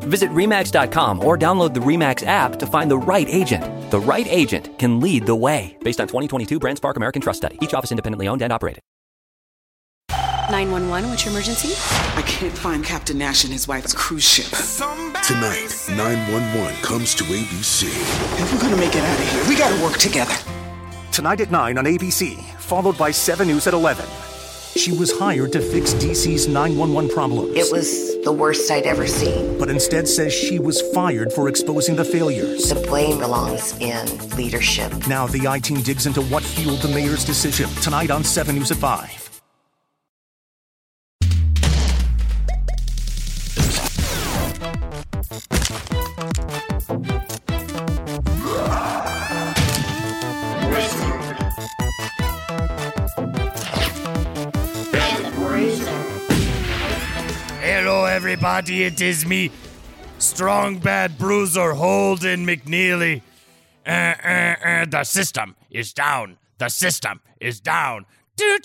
Visit REMAX.com or download the REMAX app to find the right agent. The right agent can lead the way. Based on 2022 BrandSpark American Trust Study. Each office independently owned and operated. 911, what's your emergency? I can't find Captain Nash and his wife's cruise ship. Tonight, 911 comes to ABC. If we're gonna make it out of here, we gotta work together. Tonight at 9 on ABC, followed by 7 News at 11. She was hired to fix DC's 911 problems. It was the worst I'd ever seen. But instead says she was fired for exposing the failures. The blame belongs in leadership. Now the I team digs into what fueled the mayor's decision. Tonight on 7 News at 5. Everybody. It is me, strong bad bruiser Holden McNeely. Uh, uh, uh, the system is down. The system is down. The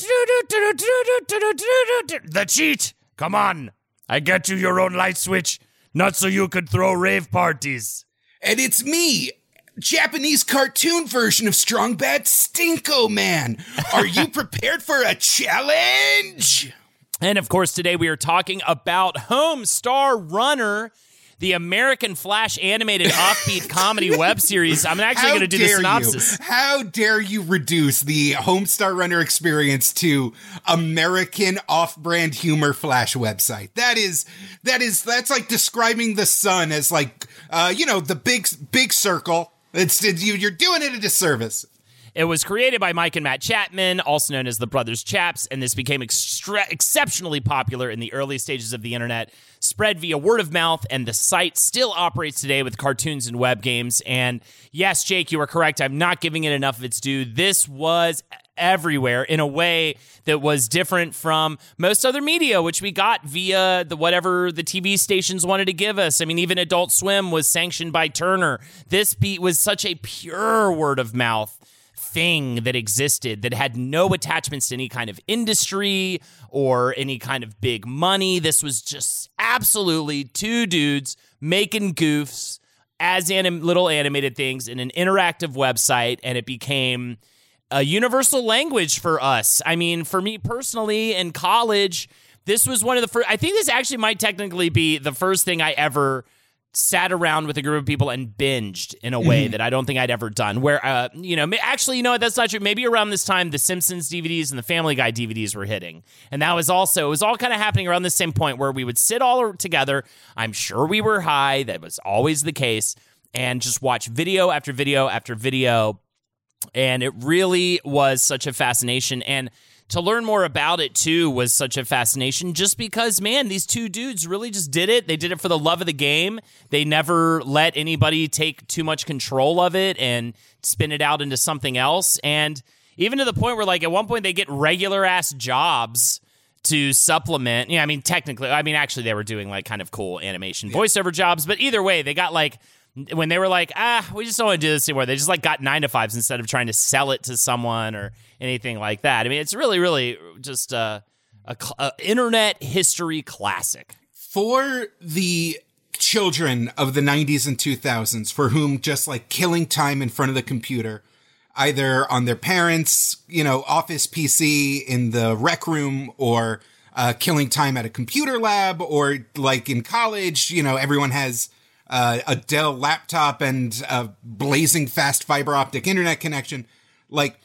cheat. Come on. I get you your own light switch, not so you could throw rave parties. And it's me, Japanese cartoon version of Strong Bad Stinkoman. Are you prepared for a challenge? And of course, today we are talking about Homestar Runner, the American Flash animated offbeat comedy web series. I'm actually going to do the synopsis. You? How dare you reduce the Homestar Runner experience to American off-brand humor Flash website? That is that is that's like describing the sun as like uh, you know the big big circle. It's you, you're doing it a disservice. It was created by Mike and Matt Chapman, also known as the Brothers Chaps, and this became exceptionally popular in the early stages of the internet, spread via word of mouth, and the site still operates today with cartoons and web games. And yes, Jake, you are correct. I'm not giving it enough of its due. This was everywhere in a way that was different from most other media which we got via the whatever the TV stations wanted to give us. I mean even Adult Swim was sanctioned by Turner. This beat was such a pure word of mouth thing that existed that had no attachments to any kind of industry or any kind of big money. This was just absolutely two dudes making goofs as anim- little animated things in an interactive website, and it became a universal language for us. I mean, for me personally, in college, this was one of the first. I think this actually might technically be the first thing I ever sat around with a group of people and binged in a way Mhm. that I don't think I'd ever done. Where, uh, you know, actually, you know what? That's not true. Maybe around this time, the Simpsons DVDs and the Family Guy DVDs were hitting, and that was also it was all kind of happening around the same point where we would sit all together. I'm sure we were high. That was always the case, and just watch video after video after video, and it really was such a fascination and. To learn more about it too was such a fascination just because, man, these two dudes really just did it. They did it for the love of the game. They never let anybody take too much control of it and spin it out into something else. And even to the point where, like, at one point they get regular ass jobs to supplement. Yeah, I mean, technically, I mean, actually, they were doing like kind of cool animation voiceover jobs, but either way, they got like when they were like, ah, we just don't want to do this anymore. They just like got nine to fives instead of trying to sell it to someone or anything like that. I mean, it's really, really just a, a, a internet history classic. for the children of the 90s and 2000s for whom just like killing time in front of the computer either on their parents you know office pc in the rec room or uh, killing time at a computer lab or like in college you know everyone has uh, a dell laptop and a blazing fast fiber optic internet connection like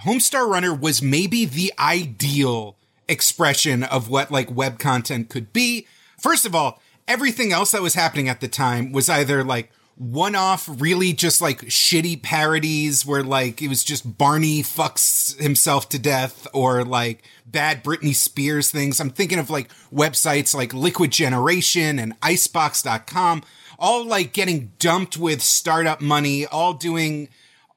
Homestar Runner was maybe the ideal expression of what like web content could be. First of all, everything else that was happening at the time was either like one off, really just like shitty parodies where like it was just Barney fucks himself to death or like bad Britney Spears things. I'm thinking of like websites like Liquid Generation and Icebox.com, all like getting dumped with startup money, all doing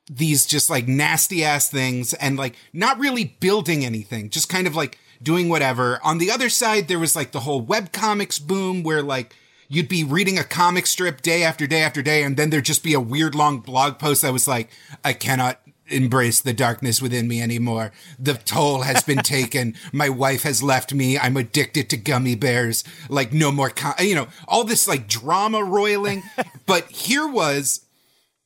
these just like nasty ass things and like not really building anything, just kind of like doing whatever. On the other side, there was like the whole web comics boom where like you'd be reading a comic strip day after day after day, and then there'd just be a weird long blog post that was like, I cannot embrace the darkness within me anymore. The toll has been taken. My wife has left me. I'm addicted to gummy bears. Like no more, com-, you know, all this like drama roiling. but here was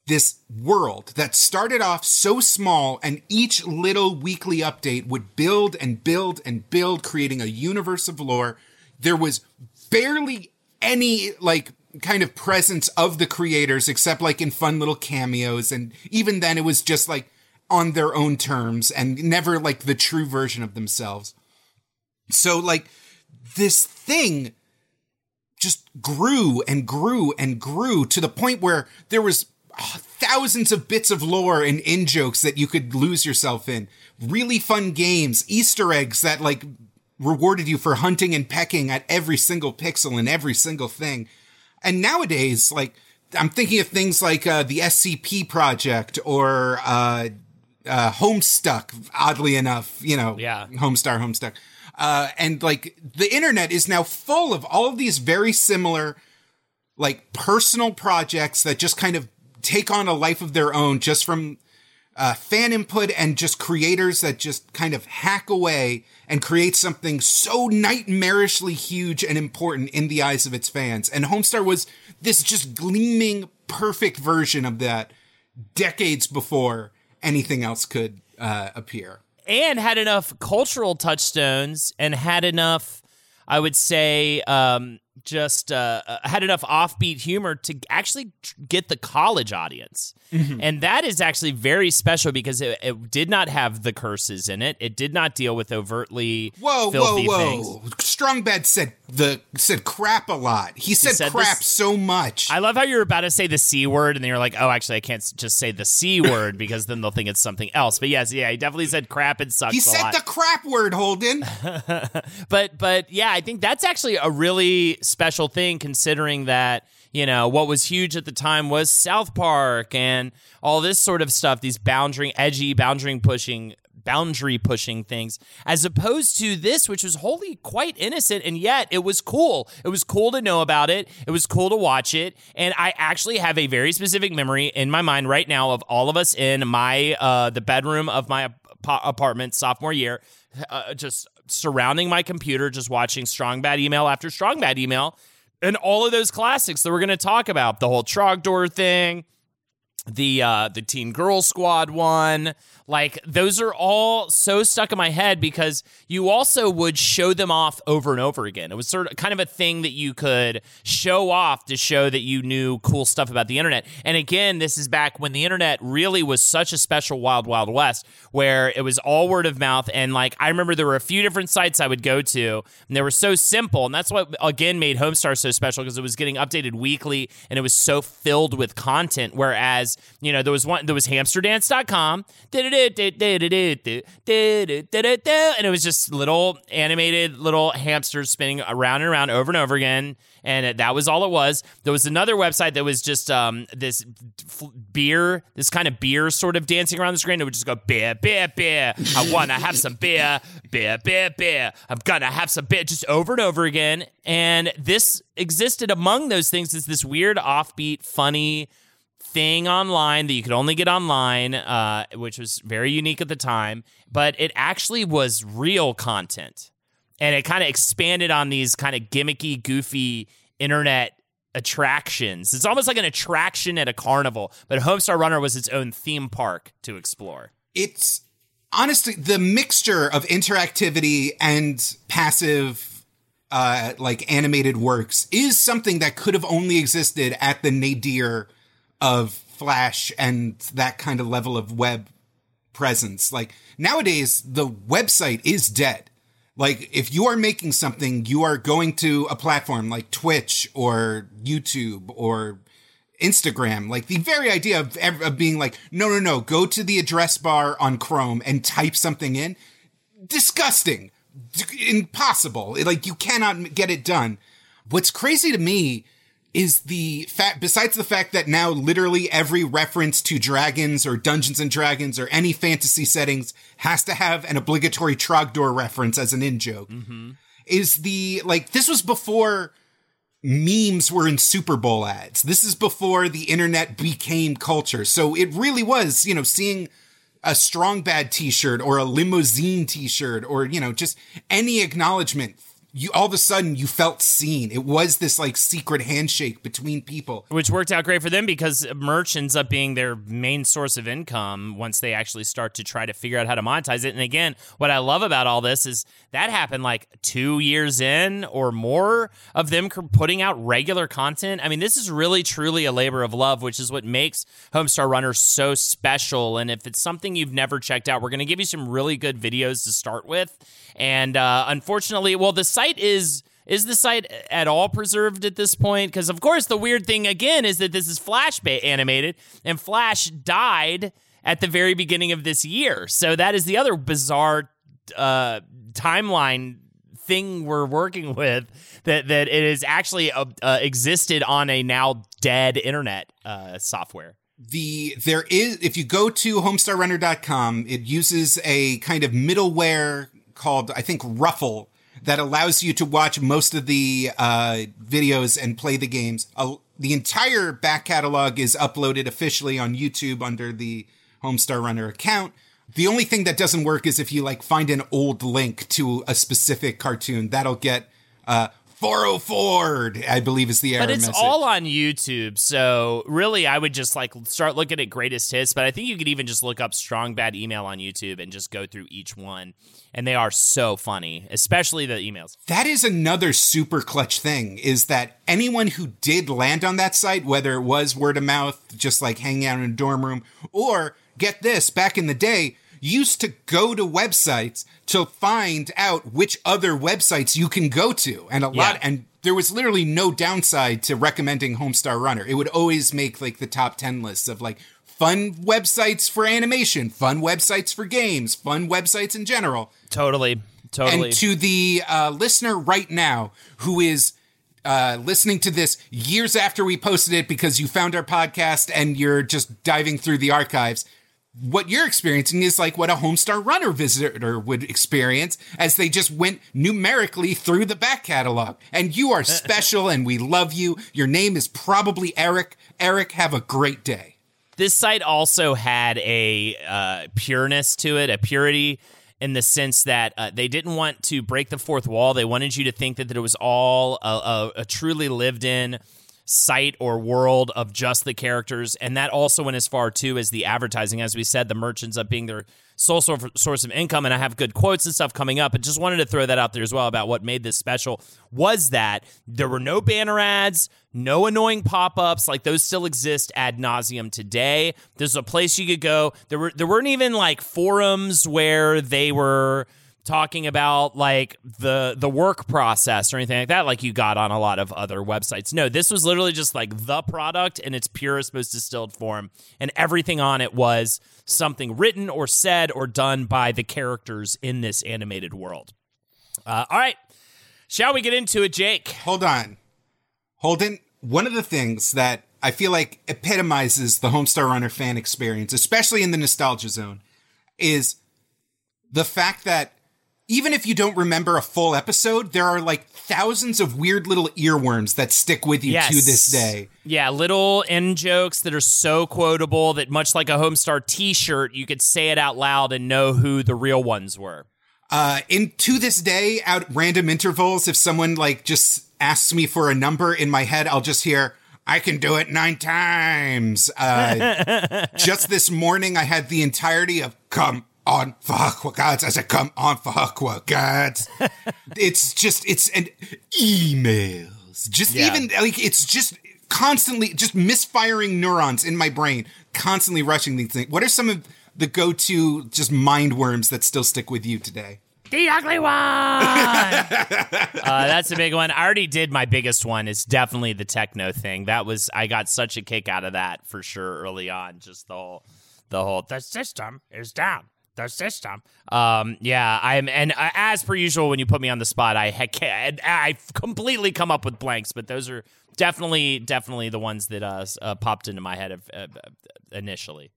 this world that started off so small and each little weekly update would build and build and build, creating a universe of lore. There was barely any like kind of presence of the creators except like in fun little cameos and even then it was just like on their own terms and never like the true version of themselves. So like this thing just grew and grew and grew to the point where there was uh, thousands of bits of lore and in jokes that you could lose yourself in. Really fun games easter eggs that like rewarded you for hunting and pecking at every single pixel and every single thing and nowadays, like, I'm thinking of things like uh, the SCP project or uh, uh, Homestuck, oddly enough, you know, yeah. Homestar, Homestuck. Uh, and like the internet is now full of all of these very similar, like personal projects that just kind of take on a life of their own just from uh, fan input and just creators that just kind of hack away and create something so nightmarishly huge and important in the eyes of its fans. And Homestar was this just gleaming, perfect version of that decades before anything else could uh, appear. And had enough cultural touchstones and had enough, I would say, um, just uh, uh, had enough offbeat humor to actually get the college audience. Mm-hmm. And that is actually very special because it, it, did not have the curses in it. It did not deal with overtly whoa, filthy whoa, whoa. things. Strongbad said the said crap a lot. He said, he said crap this, so much. I love how you're about to say the c word, and then you're like, "Oh, actually, I can't just say the c word because then they'll think it's something else." But yes, yeah, he definitely said crap and sucks. He said lot. the crap word, Holden. but but yeah, I think that's actually a really special thing considering that you know what was huge at the time was South Park and all this sort of stuff. These boundary, edgy, boundary pushing boundary pushing things as opposed to this which was wholly quite innocent and yet it was cool it was cool to know about it it was cool to watch it and i actually have a very specific memory in my mind right now of all of us in my uh the bedroom of my ap- apartment sophomore year uh, just surrounding my computer just watching strong bad email after strong bad email and all of those classics that we're going to talk about. The whole Trogdor thing, the uh, the Teen Girl Squad one, like those are all so stuck in my head because you also would show them off over and over again. It was sort of kind of a thing that you could show off to show that you knew cool stuff about the internet. And again, this is back when the internet really was such a special wild wild west where it was all word of mouth and like I remember there were a few different sites I would go to and they were so simple and that's what again made Homestar so special because it was getting updated weekly and it was so filled with content whereas, you know, there was one there was hamsterdance.com and it was just little animated little hamsters spinning around and around over and over again. And that was all it was. There was another website that was just um, this beer this kind of beer sort of dancing around the screen. It would just go beer beer beer. I wanna have some beer. Beer beer beer. I'm gonna have some beer just over and over again. And this existed among those things is this weird offbeat funny thing online that you could only get online, uh, which was very unique at the time, but it actually was real content. And it kind of expanded on these kind of gimmicky, goofy internet attractions. It's almost like an attraction at a carnival, but Homestar Runner was its own theme park to explore. It's honestly the mixture of interactivity and passive uh, like animated works is something that could have only existed at the nadir of Flash and that kind of level of web presence. Like nowadays, the website is dead. Like if you are making something, you are going to a platform like Twitch or YouTube or Instagram. Like the very idea of, of being like, no, no, no, go to the address bar on Chrome and type something in. Disgusting. D- impossible. Like you cannot get it done. What's crazy to me is the fact, besides the fact that now literally every reference to dragons or Dungeons and Dragons or any fantasy settings has to have an obligatory Trogdor reference as an in joke, Mm-hmm. is the, like, this was before memes were in Super Bowl ads. This is before the internet became culture. So it really was, you know, seeing a strong bad t-shirt or a Limozeen t-shirt or, you know, just any acknowledgement. You all of a sudden you felt seen. It was this like secret handshake between people. Which worked out great for them because merch ends up being their main source of income once they actually start to try to figure out how to monetize it. And again, what I love about all this is that happened like two years in or more of them putting out regular content. I mean, this is really truly a labor of love, which is what makes Homestar Runner so special. And if it's something you've never checked out, we're going to give you some really good videos to start with. And uh, unfortunately, well, the site is is the site at all preserved at this point? Because of course, the weird thing again is that this is Flash animated, and Flash died at the very beginning of this year. So that is the other bizarre uh, timeline thing we're working with that that it is actually uh, uh, existed on a now dead internet uh, software. the there is if you go to homestarrunner.com it uses a kind of middleware called i think ruffle that allows you to watch most of the uh, videos and play the games. Uh, the entire back catalog is uploaded officially on youtube under the homestar runner account. The only thing that doesn't work is if you like find an old link to a specific cartoon. That'll get uh 404 i believe is the error But it's message. all on YouTube, so really, I would just like start looking at greatest hits. But I think you could even just look up strong bad email on YouTube and just go through each one, and they are so funny, especially the emails. That is another super clutch thing is that anyone who did land on that site, whether it was word of mouth, just like hanging out in a dorm room, or get this, back in the day, used to go to websites to find out which other websites you can go to. And a lot, and there was literally no downside to recommending Homestar Runner. It would always make like the top 10 lists of like fun websites for animation, fun websites for games, fun websites in general. Totally, totally. And to the uh, listener right now who is uh, listening to this years after we posted it because you found our podcast and you're just diving through the archives, what you're experiencing is like what a Homestar Runner visitor would experience as they just went numerically through the back catalog. And you are special and we love you. Your name is probably Eric. Eric, have a great day. this site also had a uh, pureness to it, a purity in the sense that uh, they didn't want to break the fourth wall. They wanted you to think that, that it was all a, a, a truly lived in site or world of just the characters. And that also went as far too as the advertising. As we said, the merchants up being their sole source of income. And I have good quotes and stuff coming up, but just wanted to throw that out there as well about what made this special was that there were no banner ads, no annoying pop-ups like those still exist ad nauseum today. There's a place you could go. There were there weren't even like forums where they were talking about like the the work process or anything like that like you got on a lot of other websites. No, this was literally just like the product in its purest most distilled form and everything on it was something written or said or done by the characters in this animated world. Uh, all right. Shall we get into it, Jake? Hold on. Holden, one of the things that I feel like epitomizes the Homestar Runner fan experience, especially in the nostalgia zone, is the fact that even if you don't remember a full episode, there are like thousands of weird little earworms that stick with you to this day. Yeah, little in jokes that are so quotable that much like a Homestar T-shirt, you could say it out loud and know who the real ones were. Uh, in to this day, at random intervals, if someone like just asks me for a number in my head, I'll just hear, I can do it nine times. Uh, just this morning, I had the entirety of come on for Aqua Gods. I said, come on for Aqua Gods. it's just, it's an emails. Just Yeah. even like, it's just constantly just misfiring neurons in my brain, constantly rushing these things. What are some of the go-to just mind worms that still stick with you today? The ugly one. uh, that's a big one. I already did my biggest one. It's definitely the techno thing. That was I got such a kick out of that for sure early on. Just the whole, the whole the system is down. The system. Um, yeah, I'm, and uh, as per usual, when you put me on the spot, I heck, I completely come up with blanks, but those are definitely, definitely the ones that uh, uh popped into my head of, uh, initially.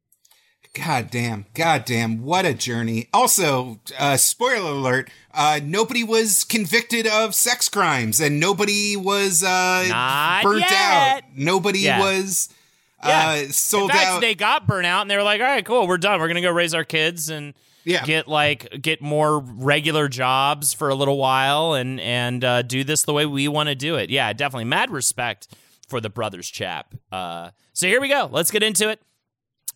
God damn, god damn, what a journey. Also, uh, spoiler alert, uh, nobody was convicted of sex crimes and nobody was uh, burnt yet. out. Nobody Yeah. was Yeah. uh, sold In fact, out. they got burnt out and they were like, all right, cool, we're done. We're going to go raise our kids and Yeah. get like, get more regular jobs for a little while and, and uh, do this the way we want to do it. Yeah, definitely. Mad respect for the brothers chap. Uh, so here we go. Let's get into it.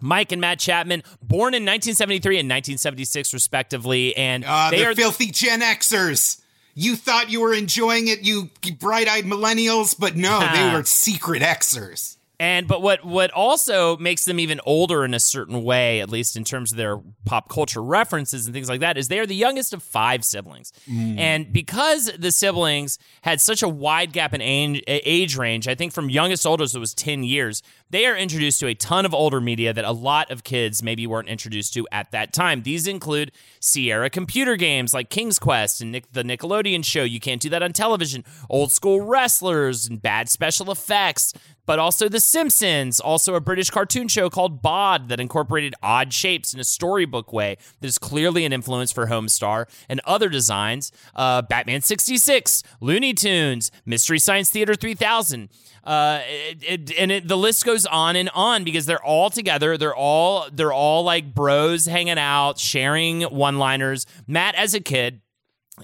Mike and Matt Chapman, born in 1973 and 1976, respectively, and Ah, they they're are filthy Gen Xers. You thought you were enjoying it, you bright-eyed millennials, but no, they were secret Xers. And but what what also makes them even older in a certain way, at least in terms of their pop culture references and things like that, is they are the youngest of five siblings. Hmm. And because the siblings had such a wide gap in age, age range, I think from youngest to oldest it was ten years. They are introduced to a ton of older media that a lot of kids maybe weren't introduced to at that time. These include Sierra computer games like King's Quest and Nick, the Nickelodeon show. You can't do that on television. Old school wrestlers and bad special effects but also The Simpsons, also a British cartoon show called Bod that incorporated odd shapes in a storybook way that is clearly an influence for Homestar, and other designs, uh, Batman 66, Looney Tunes, Mystery Science Theater 3000. Uh, it, it, and it, the list goes on and on because they're all together. They're all they're all like bros hanging out, sharing one-liners. Matt, as a kid,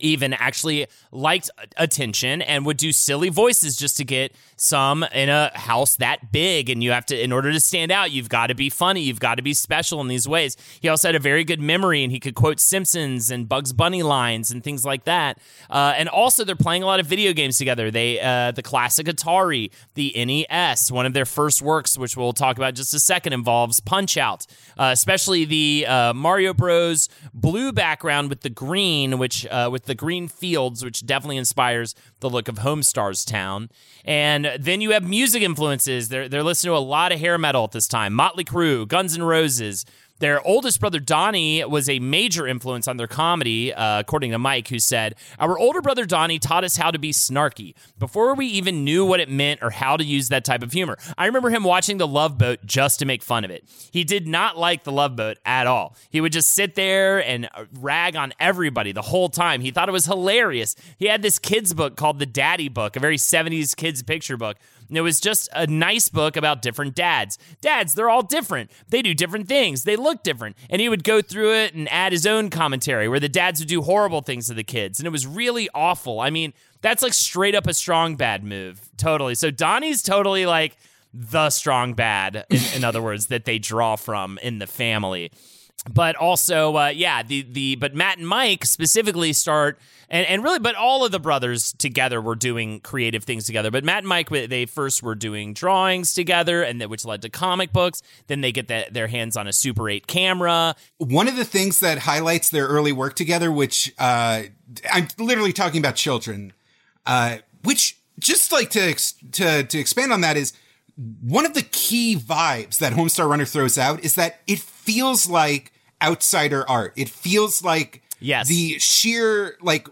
even actually liked attention and would do silly voices just to get some in a house that big and you have to in order to stand out you've got to be funny you've got to be special in these ways. He also had a very good memory and he could quote simpsons and bugs bunny lines and things like that. Uh, and also they're playing a lot of video games together. They uh, the classic atari the nes one of their first works which we'll talk about just a second involves punch out. Uh, especially the uh, mario bros. Blue background with the green which uh, with the green fields which definitely inspires the look of homestars town. And then you have music influences. They're, they're listening to a lot of hair metal at this time. Motley crue guns n' roses their oldest brother Donnie was a major influence on their comedy, uh, according to Mike, who said, Our older brother Donnie taught us how to be snarky before we even knew what it meant or how to use that type of humor. I remember him watching The Love Boat just to make fun of it. He did not like The Love Boat at all. He would just sit there and rag on everybody the whole time. He thought it was hilarious. He had this kid's book called The Daddy Book, a very 70s kids picture book. And it was just a nice book about different dads. Dads, they're all different. They do different things. They look different. And he would go through it and add his own commentary where the dads would do horrible things to the kids. And it was really awful. I mean, that's like straight up a strong bad move. Totally. So Donnie's totally like the strong bad, in, in other words, that they draw from in the family but also uh, yeah the the but matt and mike specifically start and, and really but all of the brothers together were doing creative things together. But matt and mike they first were doing drawings together and that which led to comic books. Then they get the, their hands on a super 8 camera. One of the things that highlights their early work together, which uh, I'm literally talking about children, uh, which just like to to to expand on that is one of the key vibes that Homestar Runner throws out is that it feels like outsider art. It feels like Yes. the sheer like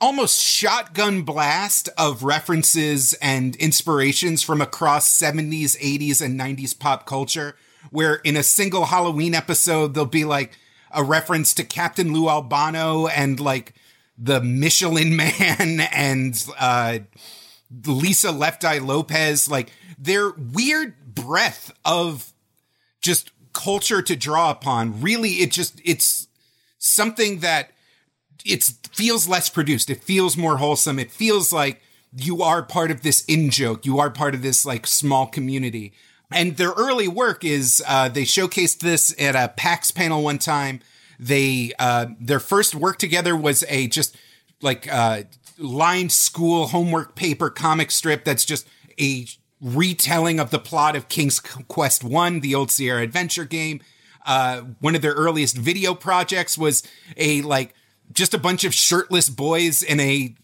almost shotgun blast of references and inspirations from across 70s, 80s, and 90s pop culture, where in a single Halloween episode, there'll be like a reference to Captain Lou Albano and like the Michelin Man and uh, Lisa Left Eye Lopez. Like their weird breath of just culture to draw upon. Really, it just, it's something that it feels less produced. It feels more wholesome. It feels like you are part of this in joke. You are part of this like small community. And their early work is uh, they showcased this at a PAX panel one time. They uh, their first work together was a just like uh, lined school homework paper comic strip that's just a retelling of the plot of King's Quest One, the old Sierra Adventure game. Uh, one of their earliest video projects was a like just a bunch of shirtless boys in a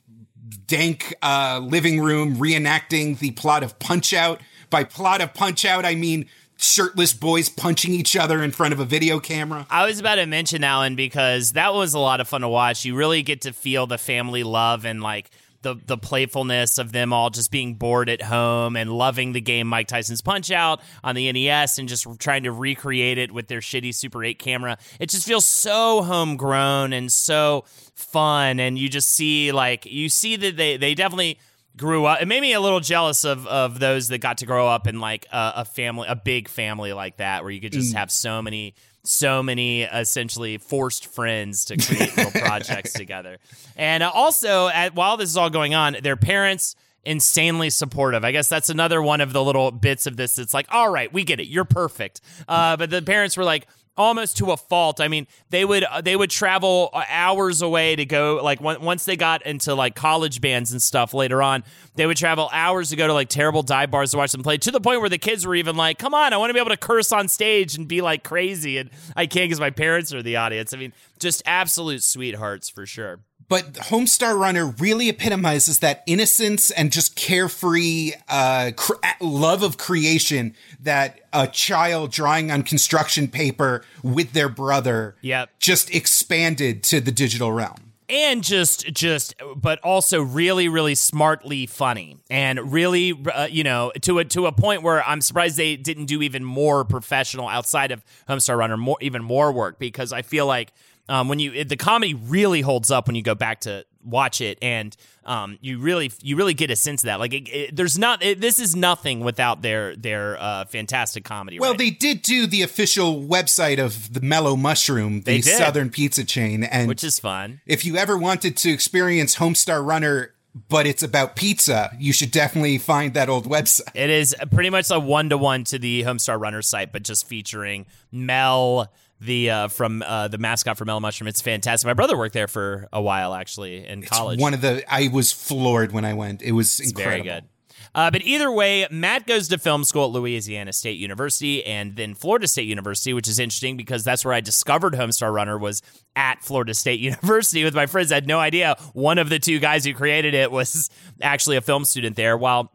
dank uh, living room reenacting the plot of Punch Out. By plot of Punch Out, I mean shirtless boys punching each other in front of a video camera. I was about to mention that one because that was a lot of fun to watch. You really get to feel the family love and like the the playfulness of them all just being bored at home and loving the game Mike Tyson's Punch Out on the NES and just trying to recreate it with their shitty Super 8 camera. It just feels so homegrown and so fun and you just see like you see that they they definitely grew up. It made me a little jealous of of those that got to grow up in like a, a family, a big family like that, where you could just Mm. have so many, so many essentially forced friends to create little projects together. And also, at, while this is all going on, their parents insanely supportive. I guess that's another one of the little bits of this. It's like, all right, we get it, you're perfect. Uh, but the parents were like almost to a fault. I mean, they would uh, they would travel hours away to go like on- once they got into like college bands and stuff later on, they would travel hours to go to like terrible dive bars to watch them play to the point where the kids were even like, "Come on, I want to be able to curse on stage and be like crazy and I can't cuz my parents are the audience." I mean, just absolute sweethearts for sure. But Homestar Runner really epitomizes that innocence and just carefree uh, cr- love of creation that a child drawing on construction paper with their brother Yep. just expanded to the digital realm. and just just but also really really smartly funny and really uh, you know to a to a point where I'm surprised they didn't do even more professional outside of Homestar Runner more even more work because I feel like um, when you it- the comedy really holds up when you go back to watch it and um, you really you really get a sense of that like it, it- there's not this is nothing without their their uh, fantastic comedy Well, writing. they did do the official website of the Mellow Mushroom, the. Southern pizza chain, and which is fun if you ever wanted to experience Homestar Runner, but it's about pizza, you should definitely find that old website. It is pretty much a one to one to the Homestar Runner site, but just featuring Mel, the uh, from uh, the mascot for Mel Mushroom. It's fantastic. My brother worked there for a while actually in college. One of the I was floored when I went. It was It's incredible. very good. Uh, but either way, Matt goes to film school at Louisiana State University and then Florida State University, which is interesting because that's where I discovered Homestar Runner was at Florida State University with my friends. I had no idea one of the two guys who created it was actually a film student there. While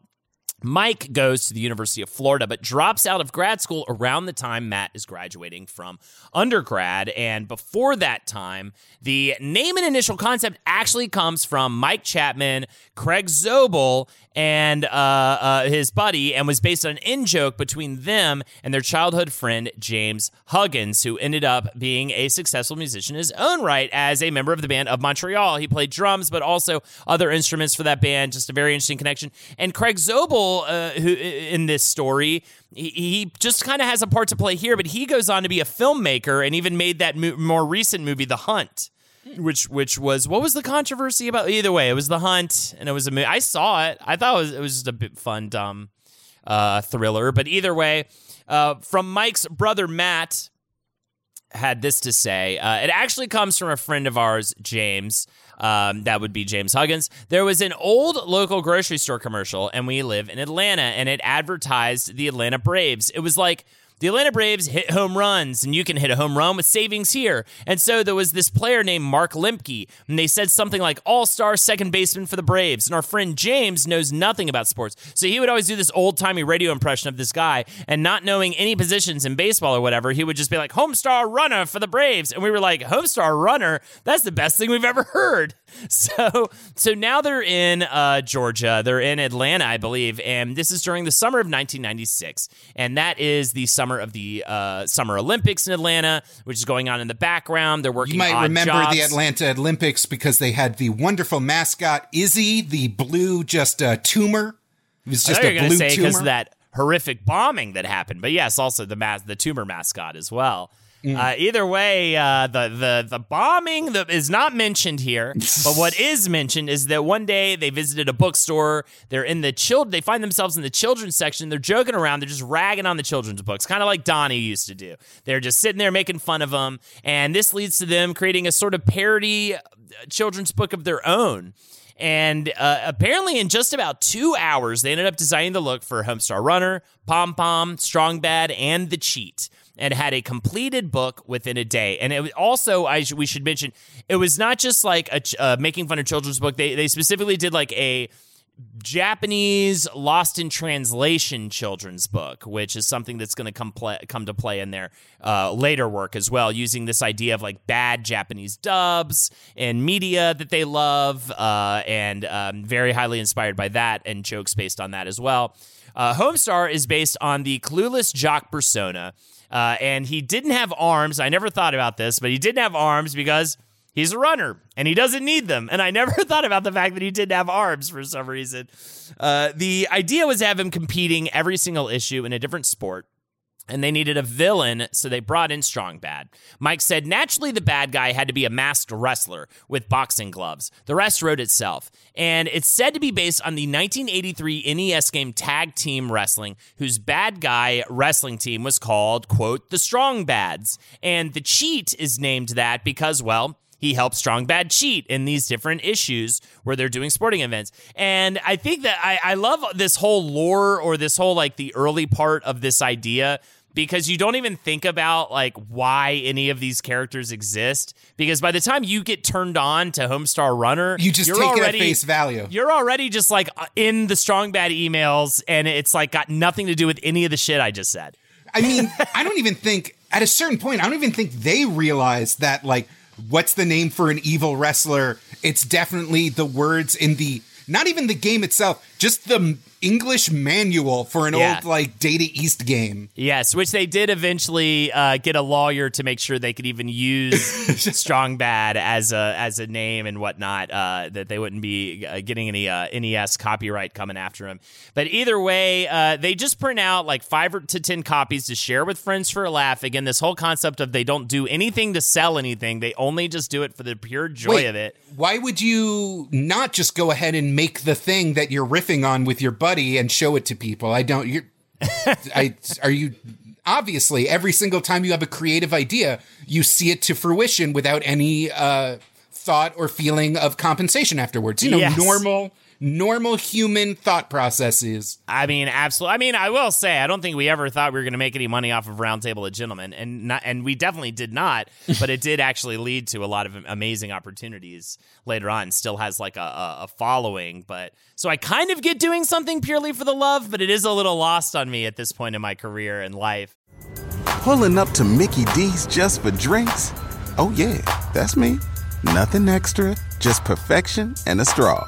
Mike goes to the University of Florida, but drops out of grad school around the time Matt is graduating from undergrad. And before that time, the name and initial concept actually comes from Mike Chapman, Craig Zobel, and uh, uh, his buddy, and was based on an in joke between them and their childhood friend, James Huggins, who ended up being a successful musician in his own right as a member of the band of Montreal. He played drums, but also other instruments for that band. Just a very interesting connection. And Craig Zobel, uh, who in this story, he, he just kind of has a part to play here, but he goes on to be a filmmaker and even made that mo- more recent movie, The Hunt. Which which was what was the controversy about? Either way, it was the hunt, and it was a movie. I saw it. I thought it was it was just a bit fun, dumb uh, thriller. But either way, uh, from Mike's brother Matt, had this to say. Uh, it actually comes from a friend of ours, James. Um, that would be James Huggins. There was an old local grocery store commercial, and we live in Atlanta, and it advertised the Atlanta Braves. It was like, the Atlanta Braves hit home runs, and you can hit a home run with savings here. And so there was this player named Mark Lemke, and they said something like all star second baseman for the Braves. And our friend James knows nothing about sports. So he would always do this old timey radio impression of this guy, and not knowing any positions in baseball or whatever, he would just be like, Homestar runner for the Braves. And we were like, Homestar runner? That's the best thing we've ever heard. So so now they're in uh, Georgia. They're in Atlanta, I believe, and this is during the summer of 1996, and that is the summer of the uh, Summer Olympics in Atlanta, which is going on in the background. They're working. You might remember jobs. the Atlanta Olympics because they had the wonderful mascot Izzy, the blue just a tumor. It was just a were going to blue say tumor. because of that horrific bombing that happened, but yes, also the mas- the tumor mascot as well. Mm. Uh, either way, uh, the the the bombing is not mentioned here, but what is mentioned is that one day they visited a bookstore. They're in the child. They find themselves in the children's section. They're joking around. They're just ragging on the children's books, kind of like Donnie used to do. They're just sitting there making fun of them, and this leads to them creating a sort of parody uh, children's book of their own. And uh, apparently, in just about two hours, they ended up designing the look for Homestar Runner, Pom Pom, Strong Bad, and The Cheat, and had a completed book within a day. And it also, I sh- we should mention, it was not just like a ch- uh, making fun of children's book. They they specifically did like a Japanese lost in translation children's book, which is something that's going to come come to play in their uh, later work as well, using this idea of like bad Japanese dubs and media that they love, uh, and um, very highly inspired by that and jokes based on that as well. Uh, Homestar is based on the clueless jock persona, uh, and he didn't have arms. I never thought about this, but he didn't have arms because he's a runner and he doesn't need them. And I never thought about the fact that he didn't have arms for some reason. Uh, the idea was to have him competing every single issue in a different sport. And they needed a villain, so they brought in Strong Bad. Mike said naturally the bad guy had to be a masked wrestler with boxing gloves. The rest wrote itself. And it's said to be based on the 1983 NES game Tag Team Wrestling, whose bad guy wrestling team was called, quote, the Strong Bads. And the cheat is named that because, well, he helps Strong Bad cheat in these different issues where they're doing sporting events. And I think that I, I love this whole lore or this whole like the early part of this idea because you don't even think about like why any of these characters exist because by the time you get turned on to Homestar Runner you just you're take already, it at face value you're already just like in the strong bad emails and it's like got nothing to do with any of the shit I just said I mean I don't even think at a certain point I don't even think they realize that like what's the name for an evil wrestler? It's definitely the words in the not even the game itself, just the English manual for an yeah. old like Data East game. Yes, which they did eventually uh, get a lawyer to make sure they could even use Strong Bad as a as a name and whatnot. Uh, that they wouldn't be uh, getting any uh, NES copyright coming after them. But either way, uh, they just print out like five to ten copies to share with friends for a laugh. Again, this whole concept of they don't do anything to sell anything; they only just do it for the pure joy Wait, of it. Why would you not just go ahead and make the thing that you're riffing on with your buddy? And show it to people. I don't. You're. I are you. Obviously, every single time you have a creative idea, you see it to fruition without any uh, thought or feeling of compensation afterwards. You know, yes. normal normal human thought processes. I mean, absolutely. I mean, I will say, I don't think we ever thought we were going to make any money off of Roundtable of Gentlemen, and not, and we definitely did not. but it did actually lead to a lot of amazing opportunities later on. Still has like a, a following, but so I kind of get doing something purely for the love, but it is a little lost on me at this point in my career and life. Pulling up to Mickey D's just for drinks. Oh yeah, that's me. Nothing extra, just perfection and a straw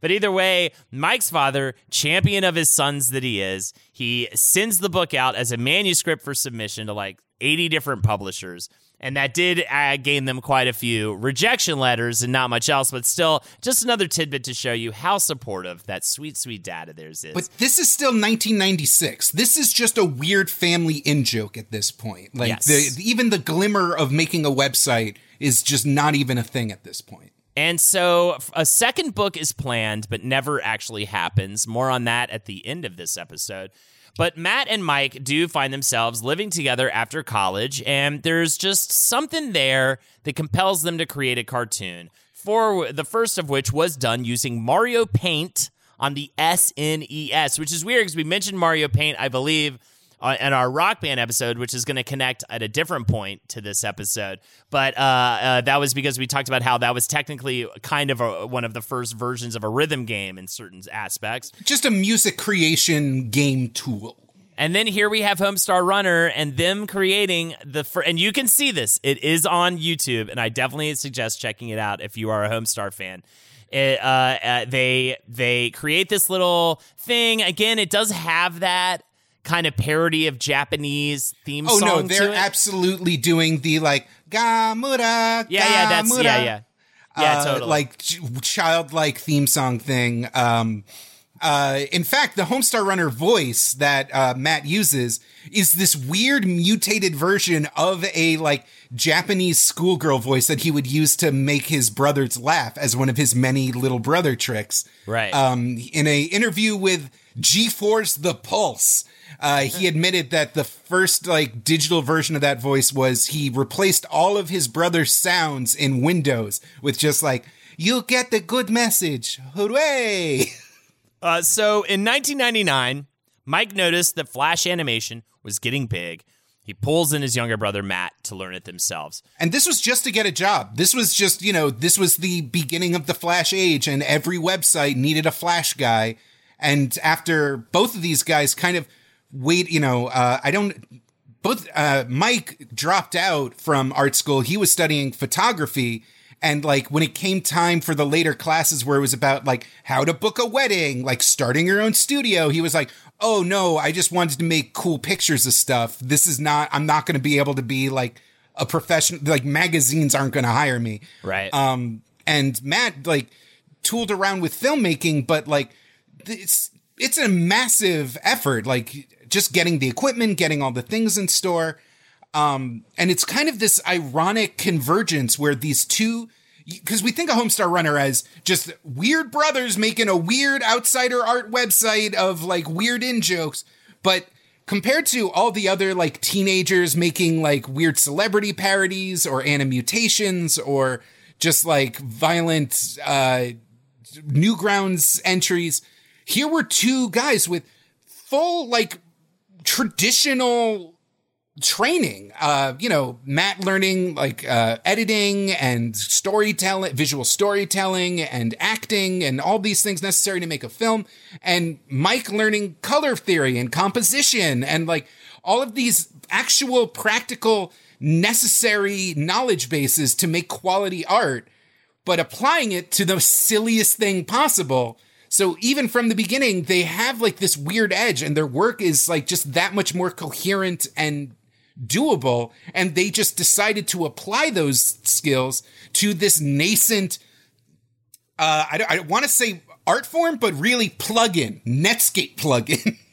But either way, Mike's father, champion of his sons that he is, he sends the book out as a manuscript for submission to like 80 different publishers. And that did uh, gain them quite a few rejection letters and not much else, but still just another tidbit to show you how supportive that sweet, sweet dad of theirs is. But this is still 1996. This is just a weird family in joke at this point. Like yes. the, even the glimmer of making a website is just not even a thing at this point. And so a second book is planned, but never actually happens. More on that at the end of this episode. But Matt and Mike do find themselves living together after college, and there's just something there that compels them to create a cartoon. For the first of which was done using Mario Paint on the SNES, which is weird because we mentioned Mario Paint, I believe, uh, in our rock band episode, which is going to connect at a different point to this episode. But uh, uh, that was because we talked about how that was technically kind of a, one of the first versions of a rhythm game in certain aspects. Just a music creation game tool. And then here we have Homestar Runner and them creating the fir- and you can see this. It is on YouTube, and I definitely suggest checking it out if you are a Homestar fan. It, uh, uh, they they create this little thing again. It does have that kind of parody of Japanese theme Oh no, they're absolutely doing the like Gamera. Yeah, yeah, that's- Gamera, yeah, yeah. Yeah, uh, totally. Like ch- childlike theme song thing. Um, uh, in fact, the Homestar Runner voice that uh, Matt uses is this weird mutated version of a like Japanese schoolgirl voice that he would use to make his brothers laugh as one of his many little brother tricks. Right. Um, in a interview with G-Force The Pulse, uh, he admitted that the first like digital version of that voice was he replaced all of his brother's sounds in Windows with just like, you get the good message. Hooray! Uh, so in 1999, Mike noticed that Flash animation was getting big. He pulls in his younger brother Matt to learn it themselves. And this was just to get a job. This was just, you know, this was the beginning of the Flash age, and every website needed a Flash guy. And after both of these guys kind of wait, you know, uh, I don't. Both uh, Mike dropped out from art school. He was studying photography, and like when it came time for the later classes where it was about like how to book a wedding, like starting your own studio, he was like, "Oh no, I just wanted to make cool pictures of stuff. This is not. I'm not going to be able to be like a professional. Like magazines aren't going to hire me." Right. Um, and Matt like tooled around with filmmaking, but like it's it's a massive effort. Like just getting the equipment, getting all the things in store. Um, and it's kind of this ironic convergence where these two, because we think of Homestar Runner as just weird brothers making a weird outsider art website of like weird in jokes, but compared to all the other like teenagers making like weird celebrity parodies or animutations or just like violent uh Newgrounds entries, here were two guys with full like traditional training uh you know matt learning like uh editing and storytelling visual storytelling and acting and all these things necessary to make a film and mike learning color theory and composition and like all of these actual practical necessary knowledge bases to make quality art but applying it to the silliest thing possible so even from the beginning, they have like this weird edge and their work is like just that much more coherent and doable. And they just decided to apply those skills to this nascent, uh, I, don't I want to say art form, but really plugin, Netscape plugin.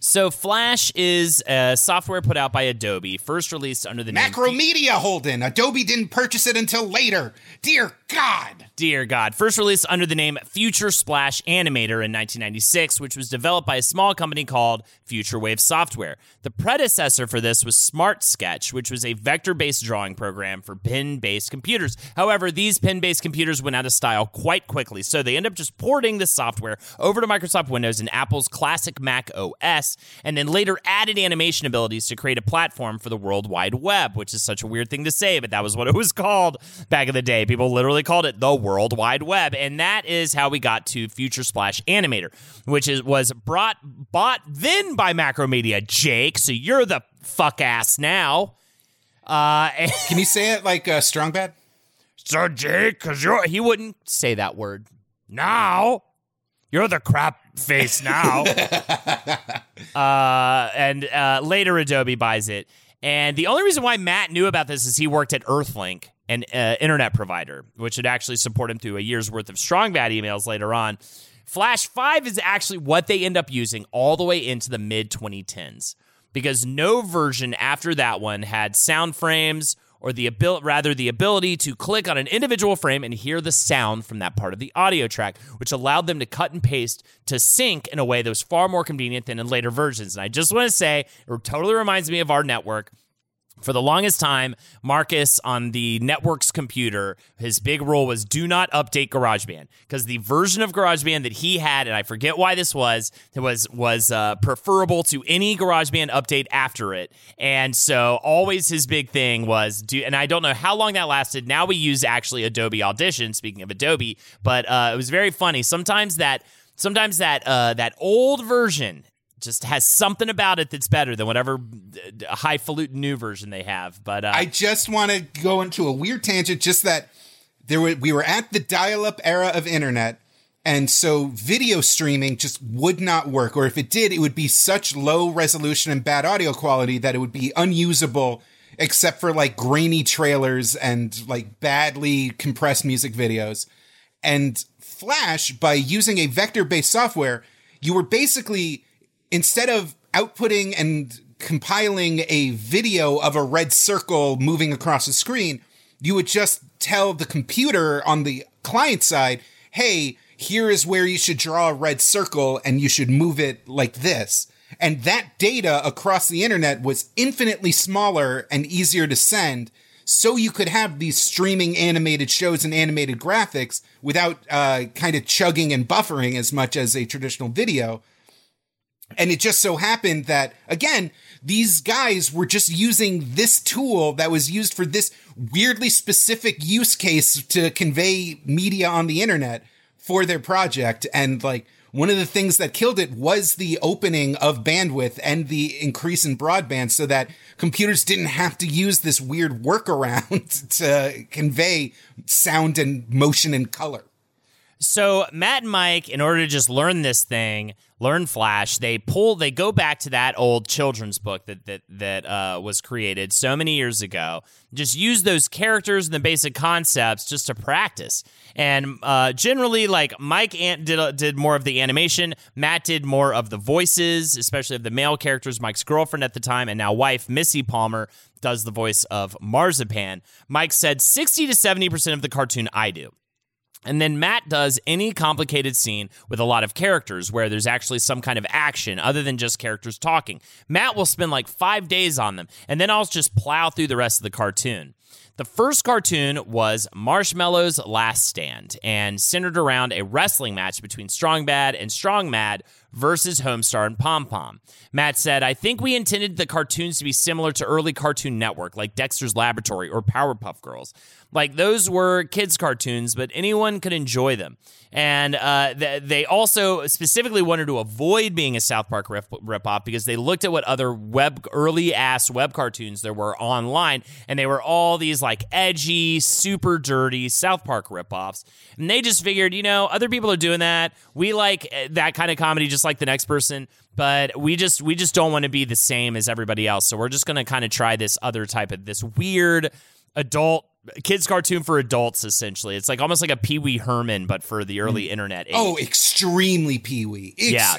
So Flash is a software put out by Adobe, first released under the name Macromedia Holden. Adobe didn't purchase it until later. Dear God. Dear God. First released under the name Future Splash Animator in 1996, which was developed by a small company called Future Wave Software. The predecessor for this was Smart Sketch, which was a vector based drawing program for pen based computers. However, these pen based computers went out of style quite quickly, so they end up just porting the software over to Microsoft Windows and Apple's classic Mac OS, and then later added animation abilities to create a platform for the World Wide Web, which is such a weird thing to say, but that was what it was called back in the day. People literally called it the World Wide Web, and that is how we got to Future Splash Animator, which is was brought bought then by Macromedia. Jake, so you're the fuck ass now. Uh, Can you say it like uh, Strong Bad? So, Jake, because you're. he wouldn't say that word. Now, you're the crap face now. Uh, and uh, later Adobe buys it. And the only reason why Matt knew about this is he worked at Earthlink, an uh, internet provider, which would actually support him through a year's worth of strong bad emails later on. Flash 5 is actually what they end up using all the way into the mid 2010s because no version after that one had sound frames or the ability rather the ability to click on an individual frame and hear the sound from that part of the audio track which allowed them to cut and paste to sync in a way that was far more convenient than in later versions and i just want to say it totally reminds me of our network for the longest time, Marcus on the network's computer, his big rule was do not update GarageBand because the version of GarageBand that he had, and I forget why this was, was was uh, preferable to any GarageBand update after it. And so always his big thing was do, and I don't know how long that lasted. Now we use actually Adobe Audition. Speaking of Adobe, but uh, it was very funny. Sometimes that sometimes that uh, that old version just has something about it that's better than whatever uh, highfalutin new version they have. But uh, I just want to go into a weird tangent. Just that there were we were at the dial-up era of internet, And so video streaming just would not work. Or if it did, it would be such low resolution and bad audio quality that it would be unusable except for like grainy trailers and like badly compressed music videos. And Flash, by using a vector based software, you were basically, instead of outputting and compiling a video of a red circle moving across the screen, you would just tell the computer on the client side, hey, here is where you should draw a red circle and you should move it like this. And that data across the internet was infinitely smaller and easier to send. So you could have these streaming animated shows and animated graphics without uh, kind of chugging and buffering as much as a traditional video. And it just so happened that, again, these guys were just using this tool that was used for this weirdly specific use case to convey media on the internet for their project. And like one of the things that killed it was the opening of bandwidth and the increase in broadband so that computers didn't have to use this weird workaround to convey sound and motion and color. So Matt and Mike, in order to just learn this thing, learn Flash, they pull, they go back to that old children's book that that that uh, was created so many years ago. Just use those characters and the basic concepts just to practice. And uh, generally, like Mike did uh, did more of the animation, Matt did more of the voices, especially of the male characters. Mike's girlfriend at the time and now wife Missy Palmer does the voice of Marzipan. Mike said sixty to seventy percent of the cartoon I do. And then Matt does any complicated scene with a lot of characters where there's actually some kind of action other than just characters talking. Matt will spend like five days on them, and then I'll just plow through the rest of the cartoon. The first cartoon was Marshmallow's Last Stand and centered around a wrestling match between Strong Bad and Strong Mad versus Homestar and Pom Pom. Matt said, I think we intended the cartoons to be similar to early Cartoon Network, like Dexter's Laboratory or Powerpuff Girls. Like those were kids' cartoons, but anyone could enjoy them. And uh, th- they also specifically wanted to avoid being a South Park rip- ripoff because they looked at what other web early ass web cartoons there were online, and they were all these like edgy, super dirty South Park ripoffs. And they just figured, you know, other people are doing that. We like eh, that kind of comedy just like the next person but we just we just don't want to be the same as everybody else so we're just going to kind of try this other type of this weird adult kids cartoon for adults essentially it's like almost like a pee-wee herman but for the early mm. internet age. oh extremely pee-wee Ex- yeah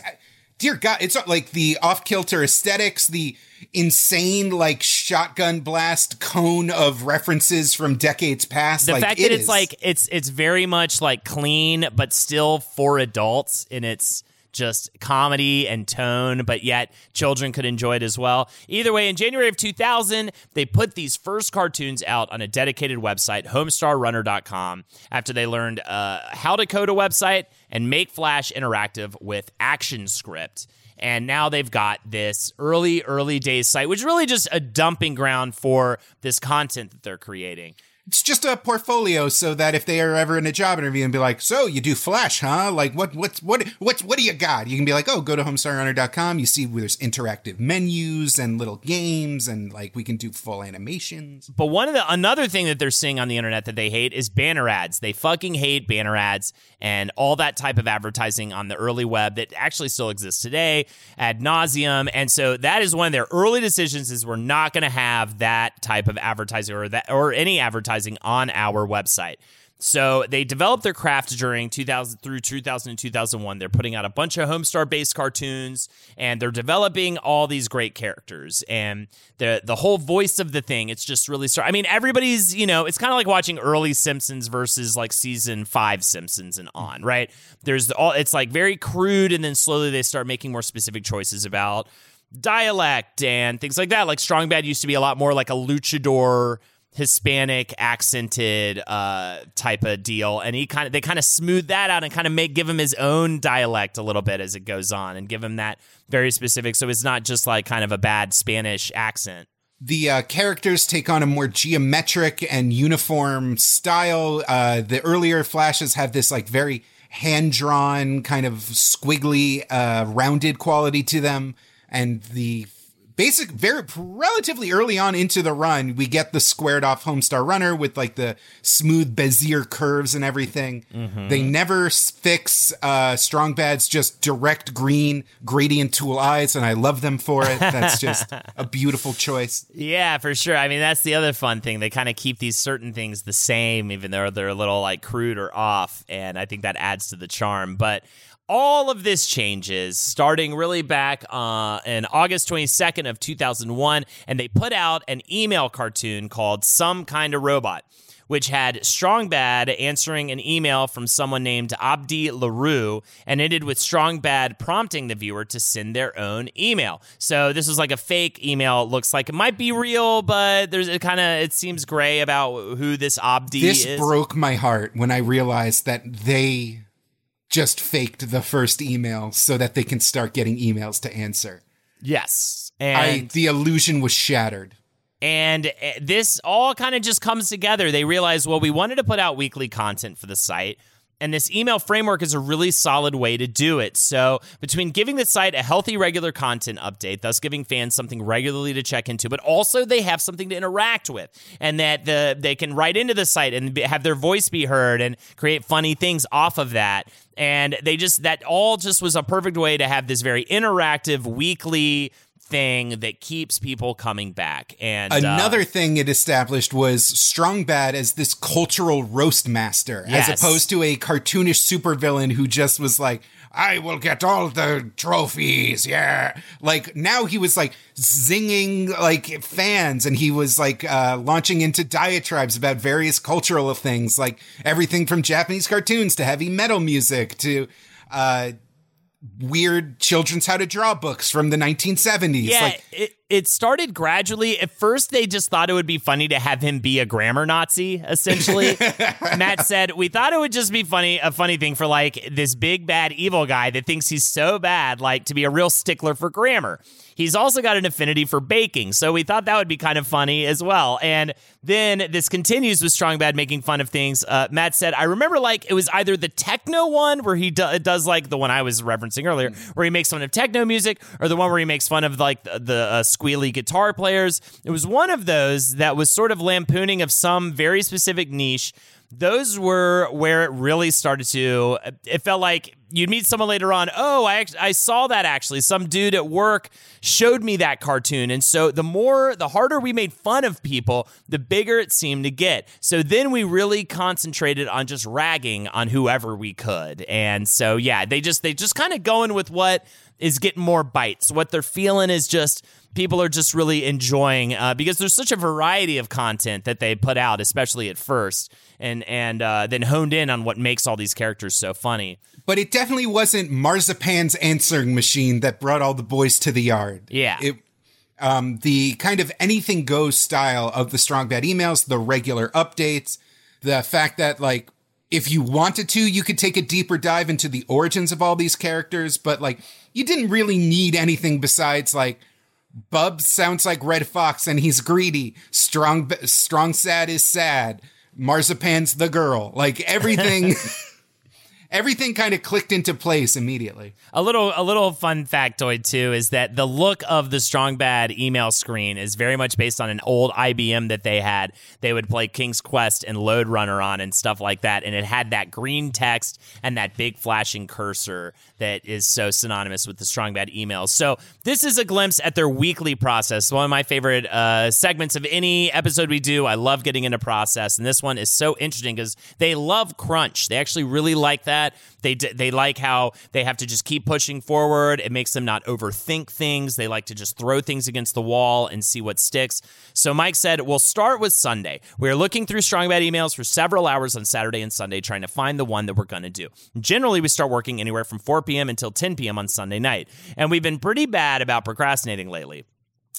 dear god it's like the off-kilter aesthetics the insane like shotgun blast cone of references from decades past the like, fact it that it's is. like it's it's very much like clean but still for adults in its just comedy and tone, but yet children could enjoy it as well. Either way, in January of 2000, they put these first cartoons out on a dedicated website, homestarrunner.com, after they learned uh, how to code a website and make Flash interactive with ActionScript. And now they've got this early, early days site, which is really just a dumping ground for this content that they're creating it's just a portfolio so that if they are ever in a job interview and be like, so you do Flash, huh? Like what, what's, what, what's, what do you got? You can be like, oh, go to homestarrunner.com. You see where there's interactive menus and little games and like we can do full animations. But one of the, another thing that they're seeing on the internet that they hate is banner ads. They fucking hate banner ads and all that type of advertising on the early web that actually still exists today ad nauseum. And so that is one of their early decisions is we're not going to have that type of advertising or that, or any advertising advertising on our website. So they developed their craft during 2000 through 2000 and 2001. They're putting out a bunch of Homestar based cartoons and they're developing all these great characters and the the whole voice of the thing. It's just really I mean everybody's, you know, it's kind of like watching early Simpsons versus like season 5 Simpsons and on, right? There's all it's like very crude and then slowly they start making more specific choices about dialect and things like that. Like Strong Bad used to be a lot more like a luchador Hispanic accented uh, type of deal, and he kind of they kind of smooth that out and kind of make give him his own dialect a little bit as it goes on, and give him that very specific. So it's not just like kind of a bad Spanish accent. The uh, characters take on a more geometric and uniform style. Uh, the earlier flashes have this like very hand drawn, kind of squiggly, uh, rounded quality to them, and the basic, very relatively early on into the run, we get the squared off Homestar Runner with like the smooth Bezier curves and everything. Mm-hmm. They never fix uh, Strong Bad's just direct green gradient tool eyes, and I love them for it. That's just a beautiful choice. Yeah, for sure. I mean, that's the other fun thing. They kind of keep these certain things the same, even though they're a little like crude or off. And I think that adds to the charm. But all of this changes starting really back uh, in August 22nd of 2001. And they put out an email cartoon called Some Kind of Robot which had Strong Bad answering an email from someone named Abdi LaRue and ended with Strong Bad prompting the viewer to send their own email. So this was like a fake email. It looks like it might be real, but there's it kind of it seems gray about who this Abdi This is. broke my heart when I realized that they just faked the first email so that they can start getting emails to answer. yes. I, And the illusion was shattered. And uh, this all kind of just comes together. They realize, well, we wanted to put out weekly content for the site. And this email framework is a really solid way to do it. So, between giving the site a healthy, regular content update, thus giving fans something regularly to check into, but also they have something to interact with, and that the they can write into the site and have their voice be heard and create funny things off of that. And they just that all just was a perfect way to have this very interactive weekly thing that keeps people coming back. And uh, Another thing it established was Strong Bad as this cultural roast master, Yes. as opposed to a cartoonish supervillain who just was like, I will get all the trophies, yeah. Like now he was like zinging like fans and he was like uh, launching into diatribes about various cultural things, like everything from Japanese cartoons to heavy metal music to uh, weird children's how to draw books from the 1970s. Yeah, Like it, it started gradually. At first, they just thought it would be funny to have him be a grammar Nazi, essentially. Matt said, We thought it would just be funny, a funny thing for like this big bad evil guy that thinks he's so bad, like to be a real stickler for grammar. He's also got an affinity for baking, so we thought that would be kind of funny as well. And then this continues with Strong Bad making fun of things. Uh, Matt said, I remember like it was either the techno one where he do- does like the one I was referencing earlier, where he makes fun of techno music, or the one where he makes fun of like the, the uh, squealy guitar players. It was one of those that was sort of lampooning of some very specific niche. Those were where it really started to. It felt like you'd meet someone later on. Oh, I I saw that actually. Some dude at work showed me that cartoon, and so the more, the harder we made fun of people, the bigger it seemed to get. So then we really concentrated on just ragging on whoever we could, and so yeah, they just they just kind of going with what is getting more bites. What they're feeling is just people are just really enjoying uh, because there's such a variety of content that they put out, especially at first, and and uh, then honed in on what makes all these characters so funny. But it definitely wasn't Marzipan's answering machine that brought all the boys to the yard. Yeah. It um the kind of anything goes style of the strong bad emails, the regular updates, the fact that like if you wanted to, you could take a deeper dive into the origins of all these characters, but like you didn't really need anything besides like Bub sounds like Redd Foxx and he's greedy. Strong Strong Sad is sad. Marzipan's the girl. Like everything everything kind of clicked into place immediately. A little a little fun factoid too is that the look of the strong bad email screen is very much based on an old IBM that they had. They would play King's Quest and Lode Runner on and stuff like that, and it had that green text and that big flashing cursor that is so synonymous with the strong bad emails. So this is a glimpse at their weekly process. One of my favorite uh, segments of any episode we do. I love getting into process, and this one is so interesting because they love crunch. They actually really like that. They d- they like how they have to just keep pushing forward. It makes them not overthink things. They like to just throw things against the wall and see what sticks. So Mike said, "We'll start with Sunday. We're looking through strong bad emails for several hours on Saturday and Sunday, trying to find the one that we're going to do. Generally, we start working anywhere from 4 p.m. until 10 p.m. on Sunday night, and we've been pretty bad about procrastinating lately."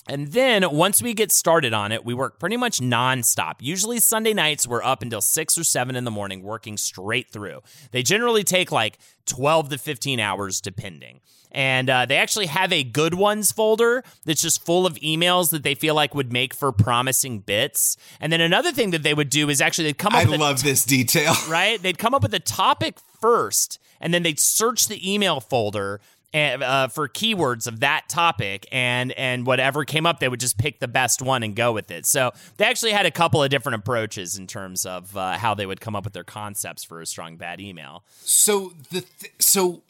And then once we get started on it, we work pretty much nonstop. Usually Sunday nights, we're up until six or seven in the morning working straight through. They generally take like 12 to 15 hours, depending. And uh, they actually have a good ones folder that's just full of emails that they feel like would make for promising bits. And then another thing that they would do is actually they'd come up I with love this detail. right? They'd come up with a topic first, and then they'd search the email folder and, uh, for keywords of that topic, and and whatever came up, they would just pick the best one and go with it. So they actually had a couple of different approaches in terms of uh, how they would come up with their concepts for a strong bad email. So the th- so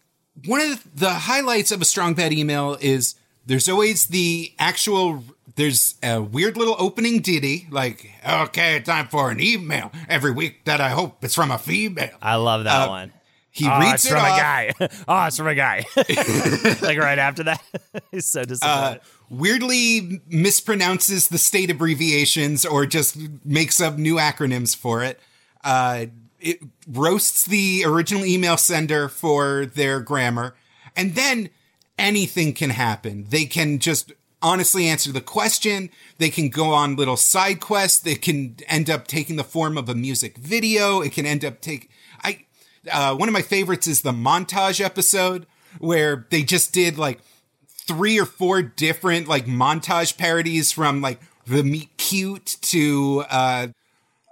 one of the, the highlights of a strong bad email is there's always the actual there's a weird little opening ditty like okay time for an email every week that i hope it's from a female I love that Uh, one. He oh, reads it from off. a guy. oh, it's from a guy. like right after that, he's so uh, weirdly mispronounces the state abbreviations or just makes up new acronyms for it. Uh, it roasts the original email sender for their grammar. And then anything can happen. They can just honestly answer the question. They can go on little side quests. They can end up taking the form of a music video. It can end up take, uh, one of my favorites is the montage episode where they just did like three or four different like montage parodies from like the meet cute to uh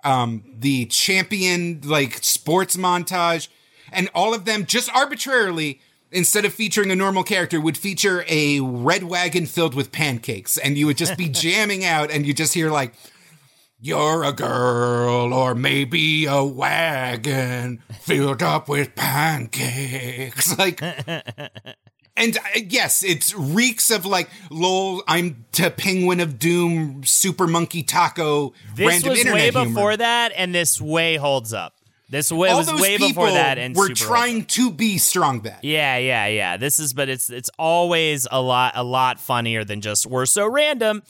um the champion like sports montage. And all of them just arbitrarily instead of featuring a normal character would feature a red wagon filled with pancakes. And you would just be jamming out and you just hear like you're a girl or maybe a wagon filled up with pancakes like and uh, yes, it's reeks of like lol. I'm to Penguin of Doom, Super Monkey Taco, This random was internet way humor. before that, and this way holds up. This way All was those way people before that, and were super trying to be strong bad. Yeah, yeah, yeah. This is, but it's it's always a lot a lot funnier than just we're so random.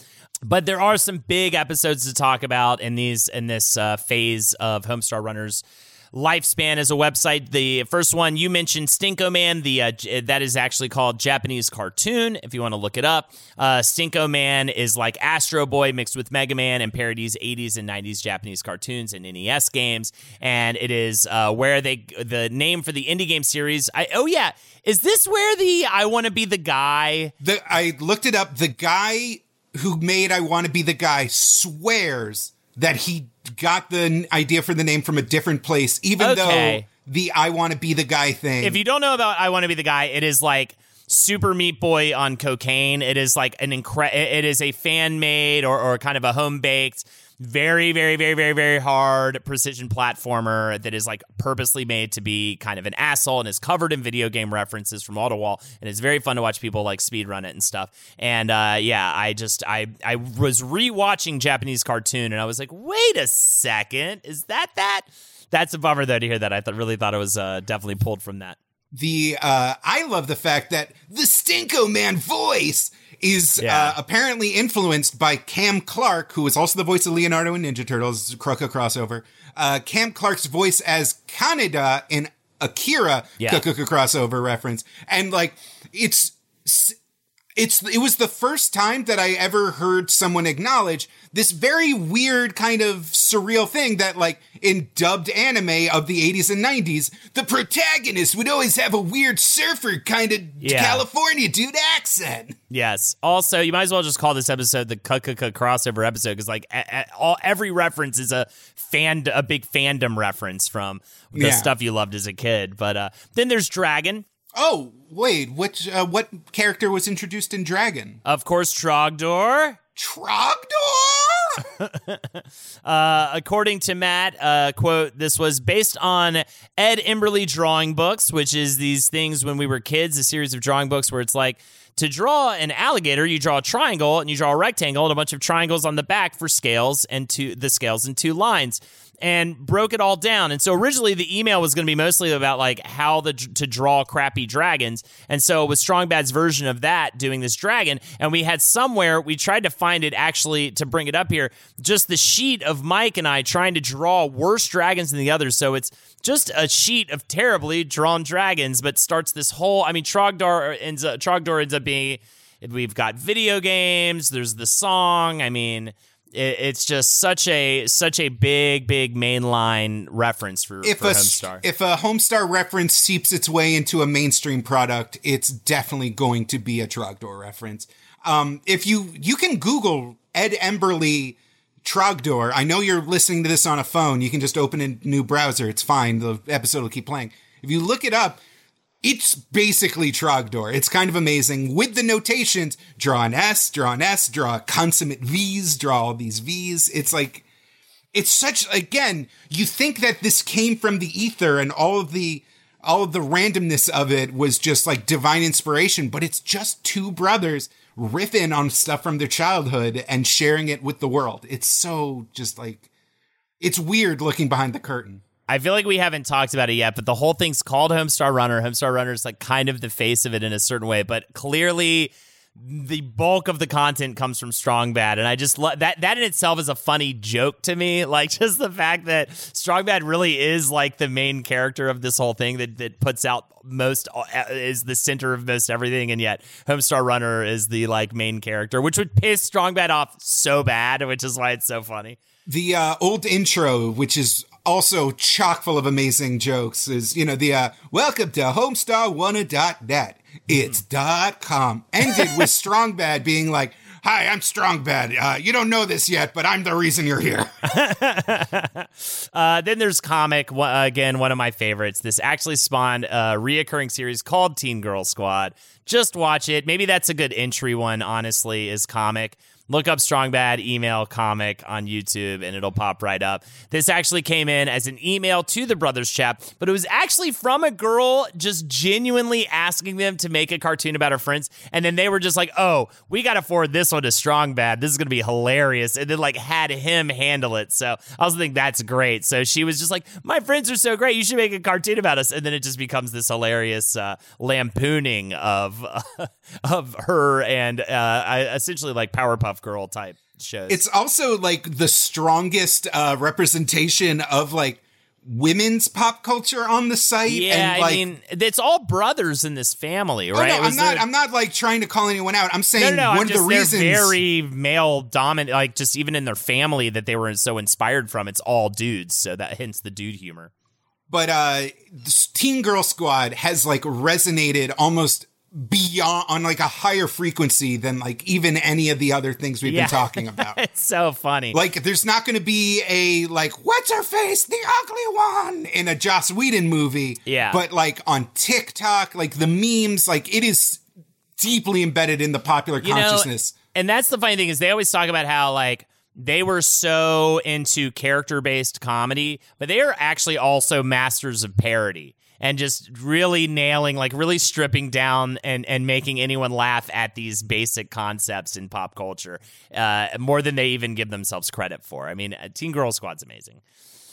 But there are some big episodes to talk about in these in this uh, phase of Homestar Runners lifespan as a website. The first one you mentioned, Stinkoman. The uh, that is actually called Japanese cartoon. If you want to look it up, uh, Stinkoman is like Astro Boy mixed with Mega Man and parodies 80s and 90s Japanese cartoons and NES games. And it is uh, where they the name for the indie game series. I oh yeah, is this where the I want to be the guy? The I looked it up. The guy who made I Want to Be the Guy swears that he got the idea for the name from a different place, even Okay. though the I Want to Be the Guy thing. If you don't know about I Want to Be the Guy, it is like Super Meat Boy on cocaine. It is like an incre- It is a fan made or, or kind of a home baked, very, very, very, very, very hard precision platformer that is like purposely made to be kind of an asshole and is covered in video game references from wall to wall. And it's very fun to watch people like speed run it and stuff. And uh, yeah, I just I I was rewatching Japanese cartoon and I was like, wait a second, is that that? That's a bummer though to hear that. I th- really thought it was uh, definitely pulled from that. the uh I love the fact that the Stinkoman voice is Yeah. uh, apparently influenced by Cam Clark, who is also the voice of Leonardo in Ninja Turtles Croco crossover. Uh, Cam Clark's voice as Kaneda in Akira Yeah. Crossover reference, and like it's it's it was the first time that I ever heard someone acknowledge this very weird kind of surreal thing that like in dubbed anime of the 80s and 90s the protagonist would always have a weird surfer kind of Yeah. California dude accent. Yes. Also, you might as well just call this episode the KKK crossover episode because, like, a- a- all every reference is a fan, a big fandom reference from the Yeah. stuff you loved as a kid. But uh, then there's Dragon, Oh, wait, which uh, what character was introduced in Dragon? of course, Trogdor. Trogdor? Uh, according to Matt, uh, quote, this was based on Ed Emberley drawing books, which is these things when we were kids, a series of drawing books where it's like, to draw an alligator, you draw a triangle and you draw a rectangle and a bunch of triangles on the back for scales and two the scales and two lines and broke it all down. And so originally the email was going to be mostly about like how the to draw crappy dragons. And so it was Strong Bad's version of that doing this dragon. And we had somewhere we tried to find it actually to bring it up here, just the sheet of Mike and I trying to draw worse dragons than the others. So it's just a sheet of terribly drawn dragons, but starts this whole. I mean, Trogdor ends up Trogdor ends up being. We've got video games. There's the song. I mean, it, it's just such a such a big big mainline reference for, If for a Homestar. if a Homestar reference seeps its way into a mainstream product, it's definitely going to be a Trogdor reference. Um, if you you can Google Ed Emberley Trogdor, I know you're listening to this on a phone. You can just open a new browser. It's fine. The episode will keep playing. If you look it up, It's basically Trogdor. It's kind of amazing with the notations. Draw an S, draw an S, draw consummate V's, draw all these V's. It's like, it's such, again, you think that this came from the ether and all of the, all of the randomness of it was just like divine inspiration, but it's just two brothers riffing on stuff from their childhood and sharing it with the world. It's so just like, it's weird looking behind the curtain. I feel like we haven't talked about it yet, but the whole thing's called Homestar Runner. Homestar Runner is like kind of the face of it in a certain way, but clearly the bulk of the content comes from Strong Bad, and I just love that. That in itself is a funny joke to me. Like just the fact that Strong Bad really is like the main character of this whole thing that that puts out most uh, is the center of most everything, and yet Homestar Runner is the like main character, which would piss Strong Bad off so bad, which is why it's so funny. The uh, old intro, which is also chock full of amazing jokes, is you know the uh, welcome to HomestarWanna.net. It's dot com. Ended with Strong Bad being like, "Hi, I'm Strong Bad. Uh, you don't know this yet, but I'm the reason you're here." uh, then there's comic again, one of my favorites. This actually spawned a reoccurring series called Teen Girl Squad. Just watch it. Maybe that's a good entry one. Honestly, is comic look up Strong Bad email comic on YouTube and it'll pop right up. This actually came in as an email to the Brothers Chap, but it was actually from a girl just genuinely asking them to make a cartoon about her friends. And then they were just like, oh, we got to forward this one to Strong Bad. This is going to be hilarious. And then like had him handle it. So I also think that's great. So she was just like, my friends are so great. You should make a cartoon about us. And then it just becomes this hilarious uh, lampooning of, uh, of her and uh, essentially like Powerpuff Girl type shows. It's also like the strongest uh, representation of like women's pop culture on the site. Yeah, and, like, I mean, it's all brothers in this family, right? Oh, no, I'm not. There... I'm not like trying to call anyone out. I'm saying no, no, one I'm of just, the reasons very male dominant, like just even in their family that they were so inspired from. It's all dudes, so that hence the dude humor. But uh, Teen Girl Squad has like resonated almost beyond on like a higher frequency than like even any of the other things we've yeah. been talking about. it's so funny. Like there's not going to be a like what's her face the ugly one in a Joss Whedon movie. Yeah. But like on TikTok, like the memes, like it is deeply embedded in the popular You know, consciousness. and that's the funny thing is they always talk about how like they were so into character based comedy, but they are actually also masters of parody and just really nailing, like really stripping down and, and making anyone laugh at these basic concepts in pop culture uh, more than they even give themselves credit for. I mean, uh, Teen Girl Squad's amazing.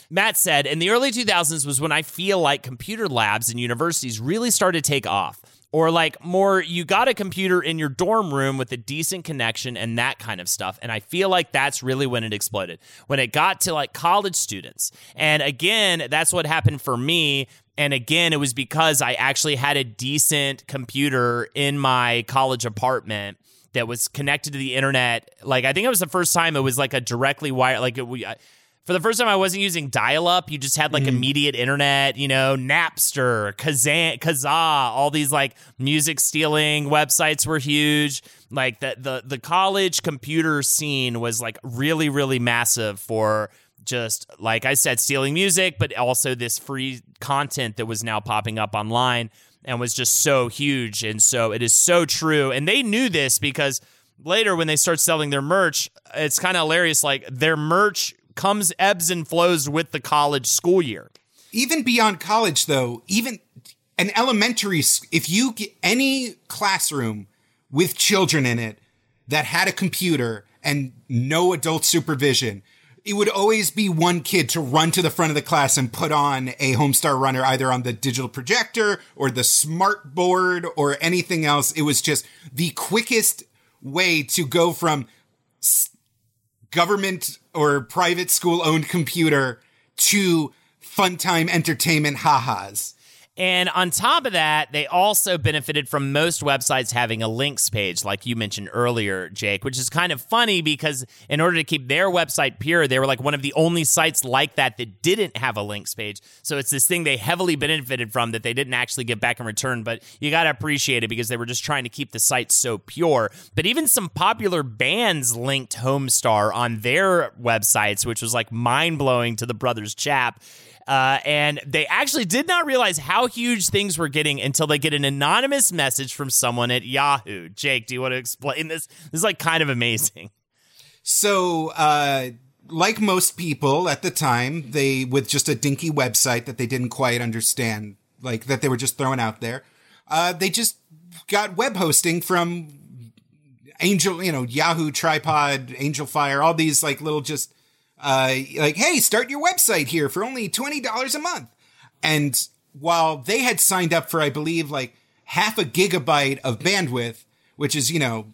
Matt said, in the early 2000s was when I feel like computer labs and universities really started to take off. Or like more, you got a computer in your dorm room with a decent connection and that kind of stuff. And I feel like that's really when it exploded. When it got to like college students. And again, that's what happened for me. And again, it was because I actually had a decent computer in my college apartment that was connected to the internet. Like I think it was the first time it was like a directly wired. Like it, we, for the first time, I wasn't using dial up. You just had like Mm-hmm. immediate internet, you know, Napster, Kazan, Kazaa, all these like music stealing websites were huge. Like the, the, the college computer scene was like really, really massive for just, like I said, stealing music, but also this free content that was now popping up online and was just so huge. And so it is so true. And they knew this because later when they start selling their merch, it's kind of hilarious. Like their merch comes ebbs and flows with the college school year. Even beyond college, though, even an elementary, if you get any classroom with children in it that had a computer and no adult supervision, it would always be one kid to run to the front of the class and put on a Homestar Runner either on the digital projector or the smart board or anything else. It was just the quickest way to go from government or private school owned computer to fun time entertainment ha-has. And on top of that, they also benefited from most websites having a links page, like you mentioned earlier, Jake, which is kind of funny because in order to keep their website pure, they were like one of the only sites like that that didn't have a links page. So it's this thing they heavily benefited from that they didn't actually get back in return. But you got to appreciate it because they were just trying to keep the site so pure. But even some popular bands linked Homestar on their websites, which was like mind blowing to the Brothers Chap. Uh, and they actually did not realize how huge things were getting until they get an anonymous message from someone at Yahoo. Jake, do you want to explain this? This is like kind of amazing. So, uh, like most people at the time, they, with just a dinky website that they didn't quite understand, like that they were just throwing out there, uh, they just got web hosting from Angel, you know, Yahoo, Tripod, Angel Fire, all these like little just, uh, like, hey, start your website here for only $20 a month. And while they had signed up for, I believe, like half a gigabyte of bandwidth, which is, you know,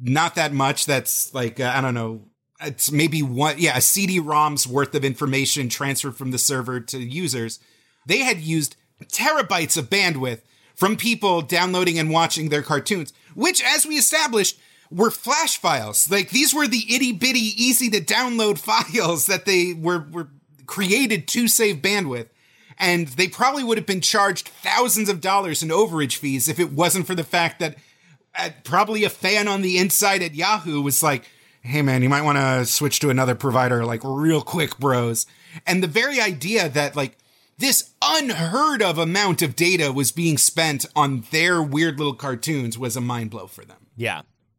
not that much. That's like, uh, I don't know, it's maybe one, yeah, a CD-ROM's worth of information transferred from the server to users. They had used terabytes of bandwidth from people downloading and watching their cartoons, which, as we established, were flash files. Like these were the itty bitty, easy to download files that they were, were created to save bandwidth. And they probably would have been charged thousands of dollars in overage fees if it wasn't for the fact that uh, probably a fan on the inside at Yahoo was like, hey man, you might want to switch to another provider, like real quick, bros. And the very idea that like this unheard of amount of data was being spent on their weird little cartoons was a mind blow for them. Yeah,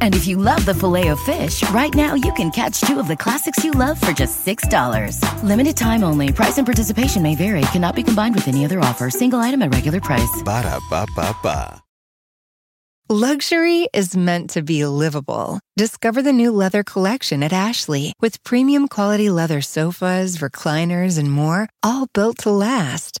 And if you love the filet of fish, right now you can catch two of the classics you love for just $6. Limited time only. Price and participation may vary. Cannot be combined with any other offer. Single item at regular price. Ba da ba ba ba. Luxury is meant to be livable. Discover the new leather collection at Ashley with premium quality leather sofas, recliners, and more, all built to last.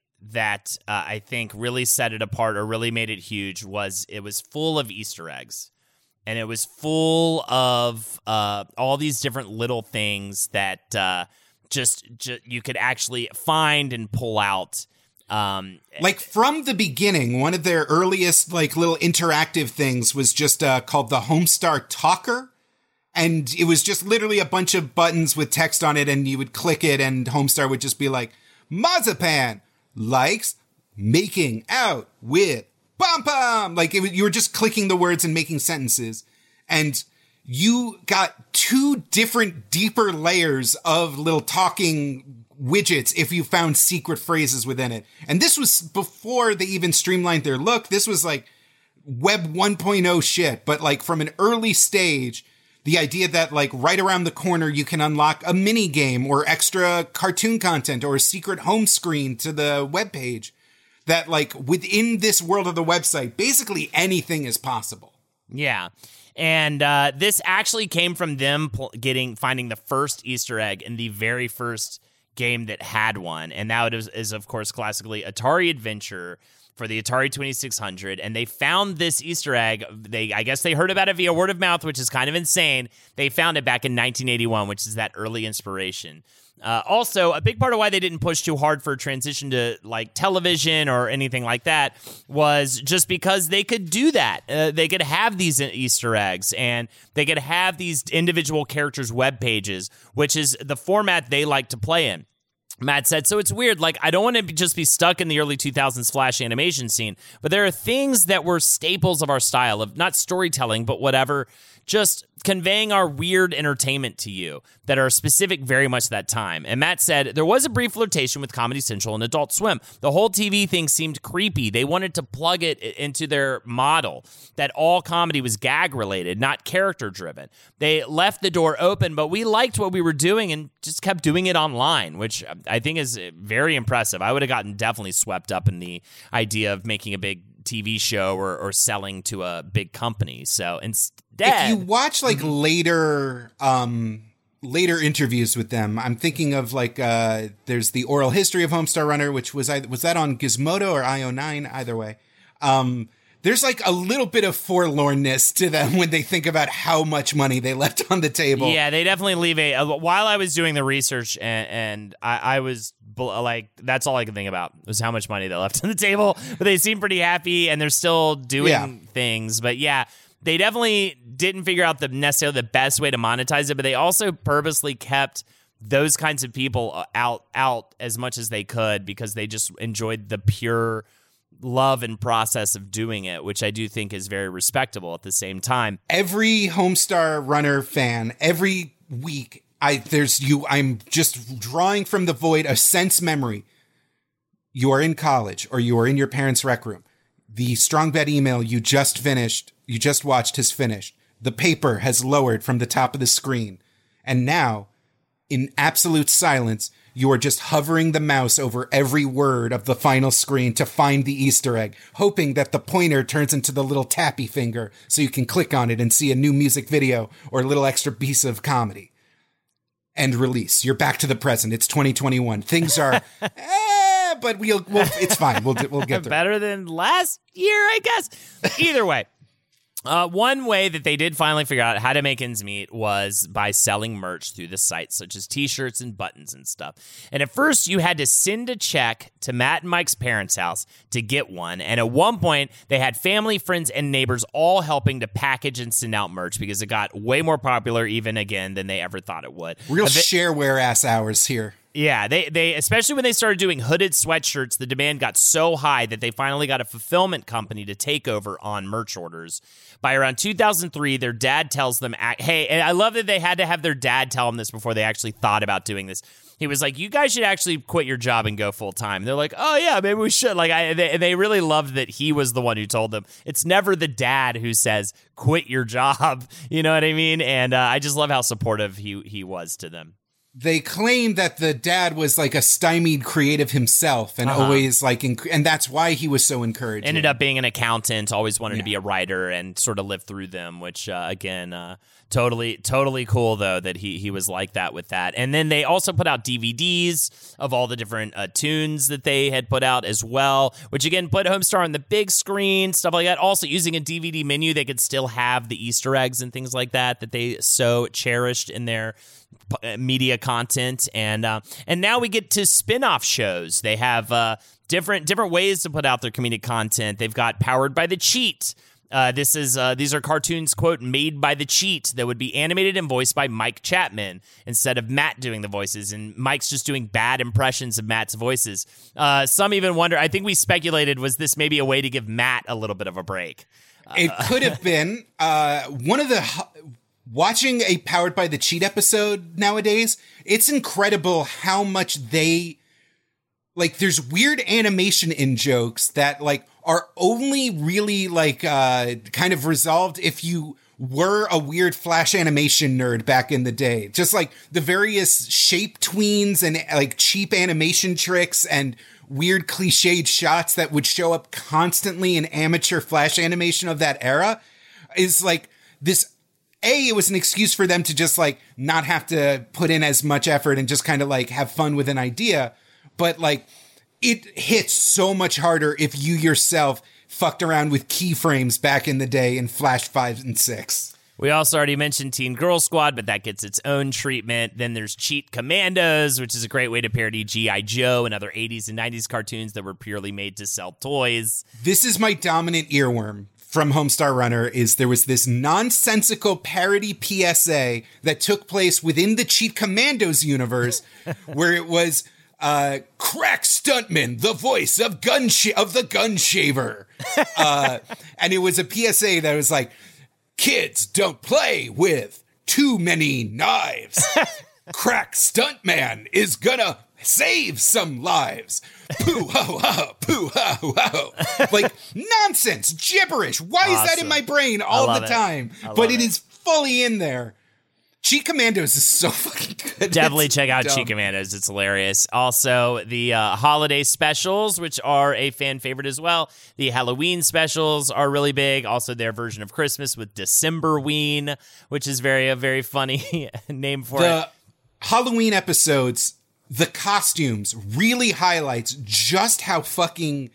that uh, I think really set it apart or really made it huge was it was full of Easter eggs. And it was full of uh, all these different little things that uh, just, just you could actually find and pull out. Um, like from the beginning, one of their earliest like little interactive things was just uh, called the Homestar Talker, and it was just literally a bunch of buttons with text on it, and you would click it, and Homestar would just be like, "Mazapan likes making out with Pom Pom." Like it, you were just clicking the words and making sentences, and you got two different, deeper layers of little talking widgets if you found secret phrases within it. And this was before they even streamlined their look. This was like web 1.0 shit, but like from an early stage, the idea that like right around the corner you can unlock a mini game or extra cartoon content or a secret home screen to the web page that like within this world of the website basically anything is possible. Yeah. And uh, this actually came from them pl- getting finding the first easter egg in the very first game that had one. And that is, is of course classically atari adventure for the Atari 2600 and they found this Easter egg. They I guess they heard about it via word of mouth, which is kind of insane. They found it back in 1981, which is that early inspiration. Uh, also, a big part of why they didn't push too hard for a transition to like television or anything like that was just because they could do that. Uh, they could have these Easter eggs and they could have these individual characters' web pages, which is the format they like to play in. Matt said, so it's weird. Like, I don't want to just be stuck in the early 2000s Flash animation scene, but there are things that were staples of our style of not storytelling, but whatever, just conveying our weird entertainment to you that are specific very much that time. And Matt said there was a brief flirtation with Comedy Central and Adult Swim. The whole TV thing seemed creepy. They wanted to plug it into their model that all comedy was gag related, not character driven. They left the door open, but we liked what we were doing and just kept doing it online, which um, I think is very impressive. I would have gotten definitely swept up in the idea of making a big TV show or, or selling to a big company. So instead, if you watch like mm-hmm. later, um, later interviews with them. I'm thinking of like uh, there's the oral history of Homestar Runner, which was I was that on Gizmodo or IO9, either way. Um, there's like a little bit of forlornness to them when they think about how much money they left on the table. Yeah, they definitely leave a. a- While I was doing the research and, and I, I was bl- like, that's all I could think about was how much money they left on the table. But they seem pretty happy and they're still doing Yeah. things. But yeah, they definitely didn't figure out the necessarily the best way to monetize it. But they also purposely kept those kinds of people uh, out out as much as they could because they just enjoyed the pure love and process of doing it, which I do think is very respectable at the same time. every Homestar Runner fan, every week, I there's you. I'm just drawing from the void a sense memory. You are in college, or you are in your parents' rec room. The strong bad email you just finished, you just watched, has finished. The paper has lowered from the top of the screen, and now, in absolute silence, you are just hovering the mouse over every word of the final screen to find the Easter egg, hoping that the pointer turns into the little tappy finger so you can click on it and see a new music video or a little extra piece of comedy. And release. You're back to the present. It's 2021. Things are, eh, but we'll, we'll it's fine. We'll we'll get there. better than last year, I guess. Either way. Uh, one way that they did finally figure out how to make ends meet was by selling merch through the site, such as t shirts and buttons and stuff. And at first, you had to send a check to Matt and Mike's parents' house to get one. And at one point, they had family, friends, and neighbors all helping to package and send out merch because it got way more popular, even again, than they ever thought it would. Real Evi- shareware ass hours here. yeah, they they especially when they started doing hooded sweatshirts, the demand got so high that they finally got a fulfillment company to take over on merch orders. By around 2003, their dad tells them, "Hey," and I love that they had to have their dad tell them this before they actually thought about doing this. He was like, "You guys should actually quit your job and go full time." They're like, "Oh yeah, maybe we should." Like, I they, they really loved that he was the one who told them. It's never the dad who says, "Quit your job." You know what I mean? And uh, I just love how supportive he he was to them. They claim that the dad was like a stymied creative himself and Uh-huh. always like enc- and that's why he was so encouraged ended up being an accountant always wanted to be a writer and sort of lived through them which uh, again uh, totally totally cool though that he he was like that with that. And then they also put out dvds of all the different uh, tunes that they had put out as well which again put homestar on the big screen stuff like that. Also using a dvd menu they could still have the easter eggs and things like that that they so cherished in their media content and uh, and now we get to spin-off shows they have uh, different different ways to put out their comedic content they've got powered by the cheat uh, this is uh, these are cartoons quote made by the cheat that would be animated and voiced by Mike Chapman instead of Matt doing the voices and Mike's just doing bad impressions of Matt's voices. Uh, some even wonder. I think we speculated was this maybe a way to give Matt a little bit of a break. it could have been uh, one of the watching a powered by the cheat episode nowadays it's incredible how much they like there's weird animation in jokes that like are only really like uh kind of resolved if you were a weird flash animation nerd back in the day. Just like the various shape tweens and like cheap animation tricks and weird cliched shots that would show up constantly in amateur flash animation of that era is like this a it was an excuse for them to just like not have to put in as much effort and just kind of like have fun with an idea but like it hits so much harder if you yourself fucked around with keyframes back in the day in flash 5 and 6 We also already mentioned Teen Girl Squad, but that gets its own treatment. Then there's Cheat Commandos, which is a great way to parody G.I. Joe and other 80s and 90s cartoons that were purely made to sell toys. this is my dominant earworm from Homestar Runner is there was this nonsensical parody PSA that took place within the Cheat Commandos universe where it was uh crack stuntman the voice of gun sh- of the gun shaver uh and it was a PSA that was like kids don't play with too many knives crack stuntman is gonna save some lives. Poo ho ho, poo ho ho. Like nonsense, gibberish. Why is that in my brain all the time? But it it. is fully in there. Cheat Commandos is so fucking good. Definitely It's check out dumb. Cheat Commandos. It's hilarious. Also, the uh, holiday specials, which are a fan favorite as well. The Halloween specials are really big. Also, their version of Christmas with Decemberween, which is very a very funny name for the it. Halloween episodes, the costumes really highlights just how fucking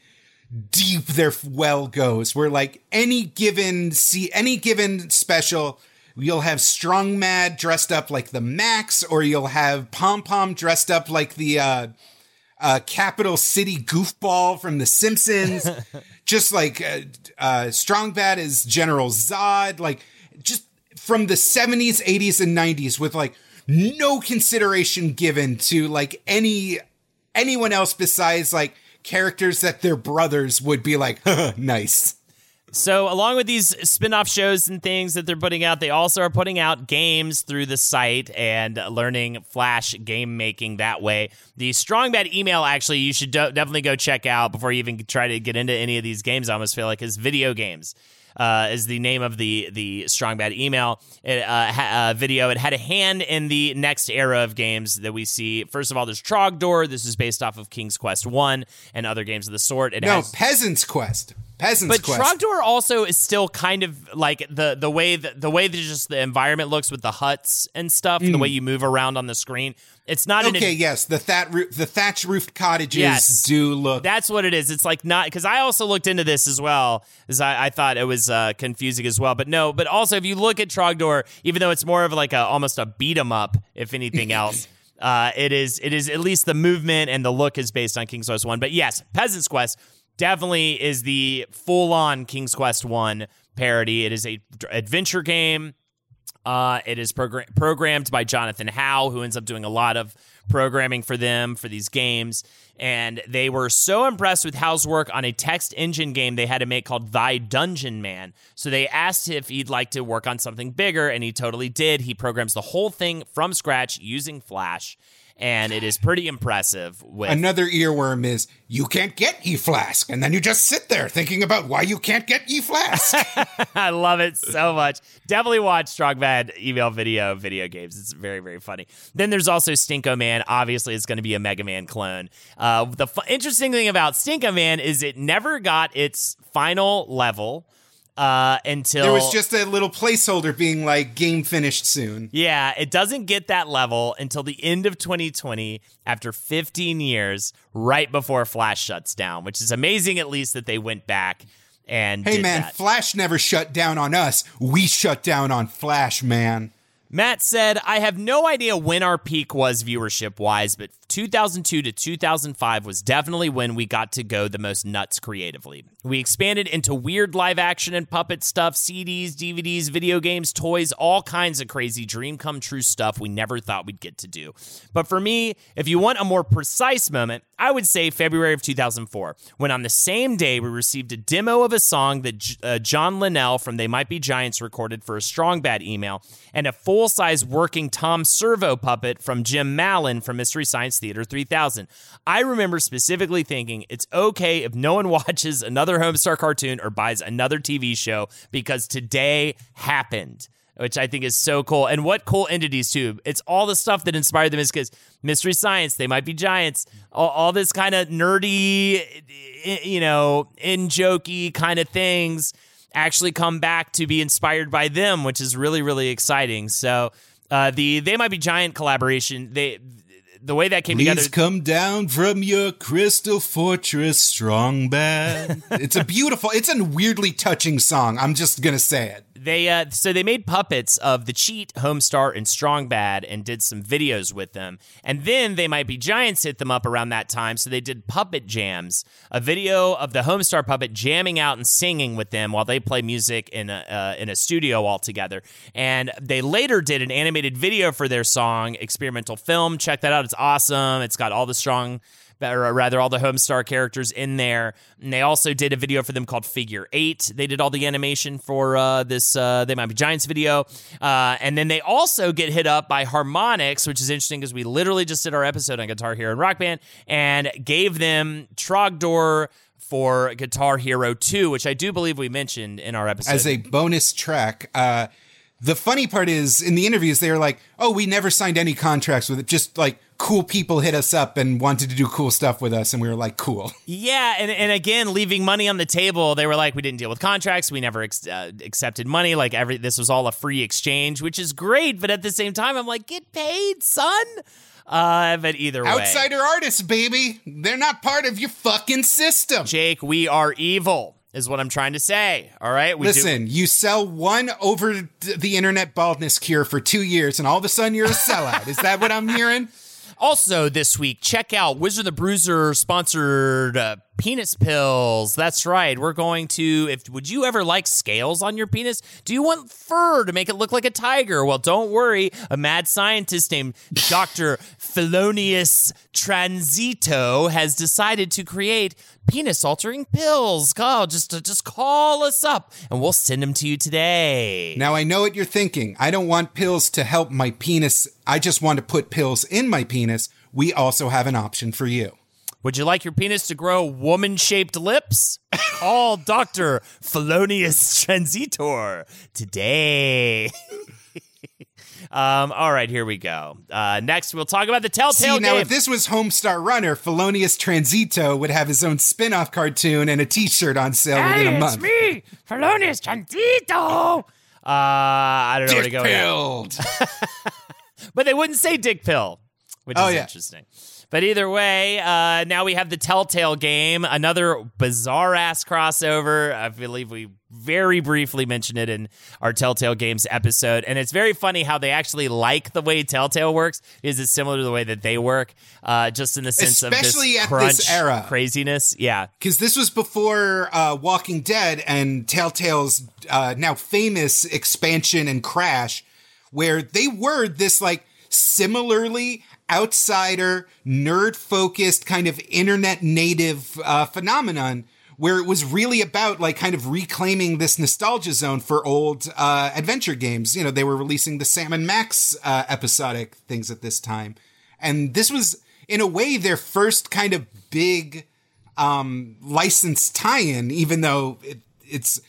deep their well goes. Where like any given see any given special, you'll have Strong Mad dressed up like the Max, or you'll have Pom Pom dressed up like the uh, uh, Capital City goofball from The Simpsons. just like uh, uh, Strong Bad is General Zod. Like just from the 70s, 80s, and 90s with like no consideration given to like any anyone else besides like characters that their brothers would be like nice. So, along with these spin off shows and things that they're putting out, they also are putting out games through the site and learning Flash game making that way. The Strong Bad email, actually, you should do- definitely go check out before you even try to get into any of these games. I almost feel like is video games. Uh, is the name of the the Strong Bad email it, uh, ha- uh, video. It had a hand in the next era of games that we see. First of all, there's Trogdor. This is based off of King's Quest One and other games of the sort. It no, has Peasant's Quest. Peasant's but Quest. Trogdor also is still kind of like the the way that the way that just the environment looks with the huts and stuff, the Mm. way you move around on the screen. It's not an okay, yes, the that roo- the thatch roofed cottages Yes. do look. That's what it is. It's like not because I also looked into this as well, as I, I thought it was uh, confusing as well. But no, but also if you look at Trogdor, even though it's more of like a almost a beat 'em up, if anything else, uh, it is it is at least the movement and the look is based on King's Quest One. But yes, Peasant's Quest definitely is the full on King's Quest One parody. It is a adventure game. Uh, it is progra- programmed by Jonathan Howe, who ends up doing a lot of programming for them for these games. And they were so impressed with Howe's work on a text engine game they had to make called Thy Dungeon Man. So they asked if he'd like to work on something bigger, and he totally did. He programs the whole thing from scratch using Flash. And it is pretty impressive. With Another earworm is you can't get E Flask, and then you just sit there thinking about why you can't get E Flask. I love it so much. Definitely watch Strong Bad email video video games. It's very very funny. Then there's also Stinkoman. Obviously, it's going to be a Mega Man clone. Uh, the fu- interesting thing about Stinkoman is it never got its final level uh, until there was just a little placeholder being like game finished soon. yeah, it doesn't get that level until the end of 2020 after 15 years, right before Flash shuts down, which is amazing at least that they went back and Hey man, that. Flash never shut down on us. We shut down on Flash, man. Matt said, I have no idea when our peak was viewership wise, but 2002 to 2005 was definitely when we got to go the most nuts creatively. We expanded into weird live action and puppet stuff, CDs, DVDs, video games, toys, all kinds of crazy dream come true stuff we never thought we'd get to do. But for me, if you want a more precise moment, I would say February of 2004, when on the same day we received a demo of a song that J- uh, John Linnell from They Might Be Giants recorded for a Strong Bad email, and a full size working Tom Servo puppet from Jim Mallon from Mystery Science Theater 3000. I remember specifically thinking it's okay if no one watches another Homestar cartoon or buys another TV show because today happened which I think is so cool. And what cool entities too. It's all the stuff that inspired them is because Mystery Science, they might be giants, all, all this kind of nerdy, you know, in jokey kind of things actually come back to be inspired by them, which is really, really exciting. So uh, the They Might Be Giant collaboration, they the way that came together Please come down from your crystal fortress, strong bad. it's a beautiful, it's a weirdly touching song. I'm just gonna say it. They uh, so they made puppets of the Cheat, Homestar, and Strong Bad, and did some videos with them. And then they might be giants hit them up around that time, so they did puppet jams, a video of the Homestar puppet jamming out and singing with them while they play music in a uh, in a studio all together. And they later did an animated video for their song Experimental Film. Check that out; it's awesome. It's got all the strong or rather all the Homestar characters in there. And they also did a video for them called Figure Eight. They did all the animation for uh, this uh, They Might Be Giants video. Uh, and then they also get hit up by Harmonix, which is interesting because we literally just did our episode on Guitar Hero and Rock Band and gave them Trogdor for Guitar Hero 2, which I do believe we mentioned in our episode. As a bonus track, uh, The funny part is in the interviews, they were like, oh, we never signed any contracts with it. Just like cool people hit us up and wanted to do cool stuff with us. And we were like, cool. Yeah. And, and again, leaving money on the table, they were like, we didn't deal with contracts. We never ex- uh, accepted money. Like every, this was all a free exchange, which is great. But at the same time, I'm like, get paid, son. Uh, but either way, outsider artists, baby, they're not part of your fucking system. Jake, we are evil, is what I'm trying to say. All right, we listen. Do- you sell one over the internet baldness cure for two years, and all of a sudden you're a sellout. is that what I'm hearing? Also, this week, check out Wizard the Bruiser sponsored uh, penis pills. That's right. We're going to. If would you ever like scales on your penis? Do you want fur to make it look like a tiger? Well, don't worry. A mad scientist named Doctor Felonius Transito has decided to create penis altering pills. Call just just call us up and we'll send them to you today. Now I know what you're thinking. I don't want pills to help my penis. I just want to put pills in my penis. We also have an option for you. Would you like your penis to grow woman shaped lips? Call Dr. Felonius Transitor today. Um, all right, here we go. Uh, next, we'll talk about the Telltale See, now game. if this was Homestar Runner, Felonius Transito would have his own spin-off cartoon and a T-shirt on sale hey, within a month. it's me, Felonius Transito. Uh, I don't know dick where to go. Pilled. but they wouldn't say dick pill, which Oh, is yeah. interesting. But either way, uh, now we have the Telltale game, another bizarre ass crossover. I believe we very briefly mentioned it in our Telltale Games episode. And it's very funny how they actually like the way Telltale works, is it's similar to the way that they work, uh, just in the sense Especially of at this this era. craziness. Yeah. Because this was before uh, Walking Dead and Telltale's uh, now famous expansion and Crash, where they were this like similarly outsider, nerd focused, kind of internet native uh, phenomenon. Where it was really about like kind of reclaiming this nostalgia zone for old uh, adventure games. You know, they were releasing the Sam and Max uh, episodic things at this time. And this was, in a way, their first kind of big um, license tie-in, even though it, it's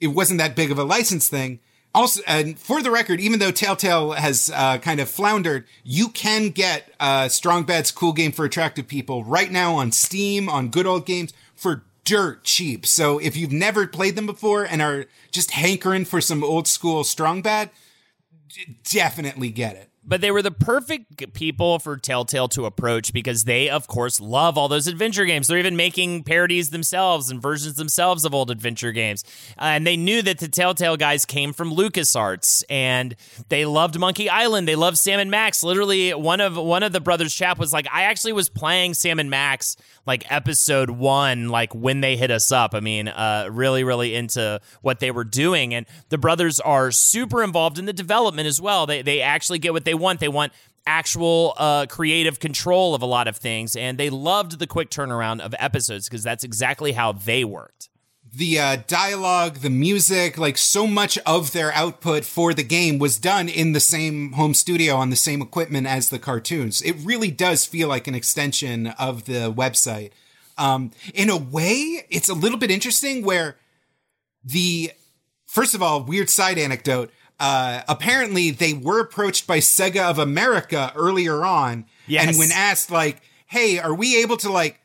it wasn't that big of a license thing. Also, and for the record, even though Telltale has uh, kind of floundered, you can get uh, Strong Bad's Cool Game for Attractive People right now on Steam, on Good Old Games for dirt cheap. So if you've never played them before and are just hankering for some old school Strong Bad, d- definitely get it. But they were the perfect people for Telltale to approach because they, of course, love all those adventure games. They're even making parodies themselves and versions themselves of old adventure games. Uh, and they knew that the Telltale guys came from LucasArts and they loved Monkey Island. They loved Sam and Max. Literally, one of one of the brothers chap was like, I actually was playing Sam and Max like episode one, like when they hit us up. I mean, uh, really, really into what they were doing. And the brothers are super involved in the development as well. They they actually get what they want. They want actual uh, creative control of a lot of things, and they loved the quick turnaround of episodes because that's exactly how they worked. the uh, dialogue, the music, like so much of their output for the game was done in the same home studio on the same equipment as the cartoons. It really does feel like an extension of the website. Um, in a way, it's a little bit interesting where the, first of all, weird side anecdote. Uh, apparently they were approached by Sega of America earlier on. Yes. And when asked like, Hey, are we able to like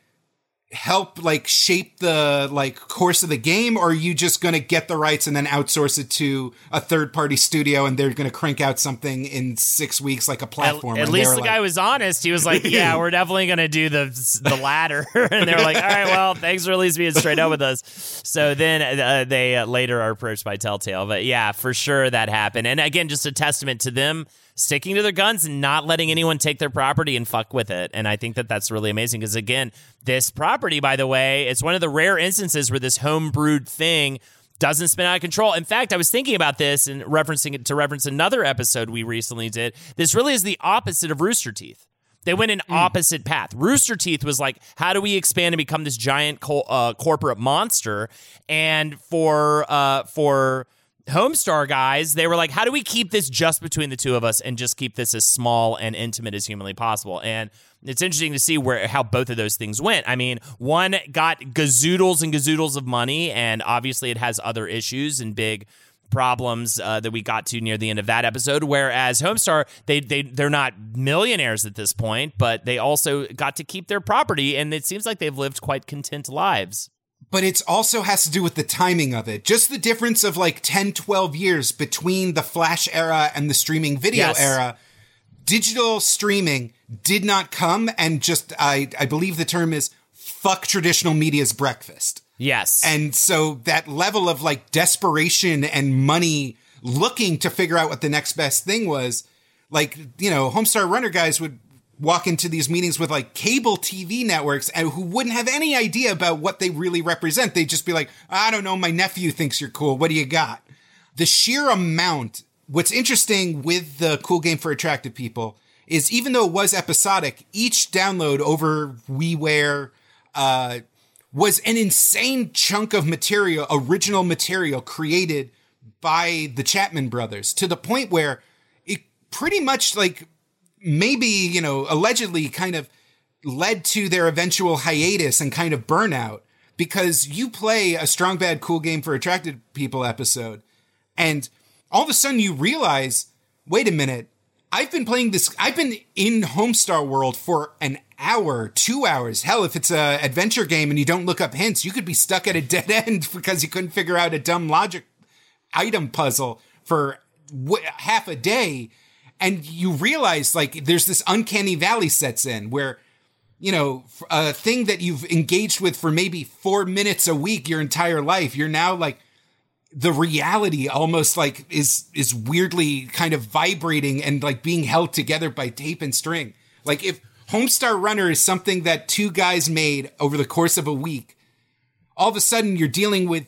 help like shape the like course of the game or are you just going to get the rights and then outsource it to a third party studio and they're going to crank out something in 6 weeks like a platform At, at least the guy was honest. He was like, "Yeah, we're definitely going to do the the latter." and they're like, "All right, well, thanks for at least being straight up with us." So then uh, they uh, later are approached by Telltale, but yeah, for sure that happened. And again, just a testament to them sticking to their guns and not letting anyone take their property and fuck with it. And I think that that's really amazing because again, this property, by the way, it's one of the rare instances where this homebrewed thing doesn't spin out of control. In fact, I was thinking about this and referencing it to reference another episode we recently did. This really is the opposite of Rooster Teeth. They went an opposite path. Rooster Teeth was like, how do we expand and become this giant co- uh, corporate monster? And for uh, for Homestar guys, they were like, how do we keep this just between the two of us and just keep this as small and intimate as humanly possible? And it's interesting to see where how both of those things went. I mean, one got gazoodles and gazoodles of money, and obviously it has other issues and big problems uh, that we got to near the end of that episode. Whereas Homestar, they they they're not millionaires at this point, but they also got to keep their property, and it seems like they've lived quite content lives. But it also has to do with the timing of it. Just the difference of like 10, 12 years between the Flash era and the streaming video Yes. era. Digital streaming did not come and just, I, I believe the term is fuck traditional media's breakfast. Yes. And so that level of like desperation and money looking to figure out what the next best thing was, like, you know, Homestar Runner guys would walk into these meetings with like cable TV networks and who wouldn't have any idea about what they really represent. They'd just be like, I don't know, my nephew thinks you're cool. What do you got? The sheer amount, what's interesting with the cool game for attractive people is even though it was episodic, each download over WiiWare, uh, was an insane chunk of material, original material created by the Chapman brothers to the point where it pretty much like maybe, you know, allegedly kind of led to their eventual hiatus and kind of burnout because you play a strong, bad, cool game for attracted people episode and all of a sudden you realize, wait a minute, I've been playing this, I've been in Homestar World for an hour, two hours. Hell, if it's a adventure game and you don't look up hints, you could be stuck at a dead end because you couldn't figure out a dumb logic item puzzle for w- half a day. And you realize like there's this uncanny valley sets in where, you know, a thing that you've engaged with for maybe four minutes a week your entire life, you're now like, the reality almost like is is weirdly kind of vibrating and like being held together by tape and string. Like if Homestar Runner is something that two guys made over the course of a week, all of a sudden you're dealing with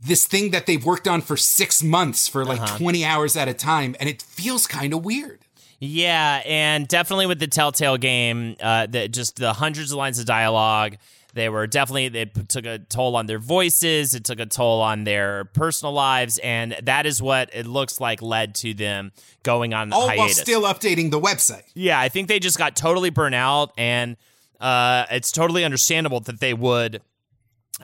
this thing that they've worked on for six months for like Uh-huh. 20 hours at a time, and it feels kind of weird. Yeah, and definitely with the Telltale game, uh, the, just the hundreds of lines of dialogue. They were definitely they took a toll on their voices. It took a toll on their personal lives, and that is what it looks like led to them going on All while hiatus. still updating the website. yeah, I think they just got totally burnt out, and uh, it's totally understandable that they would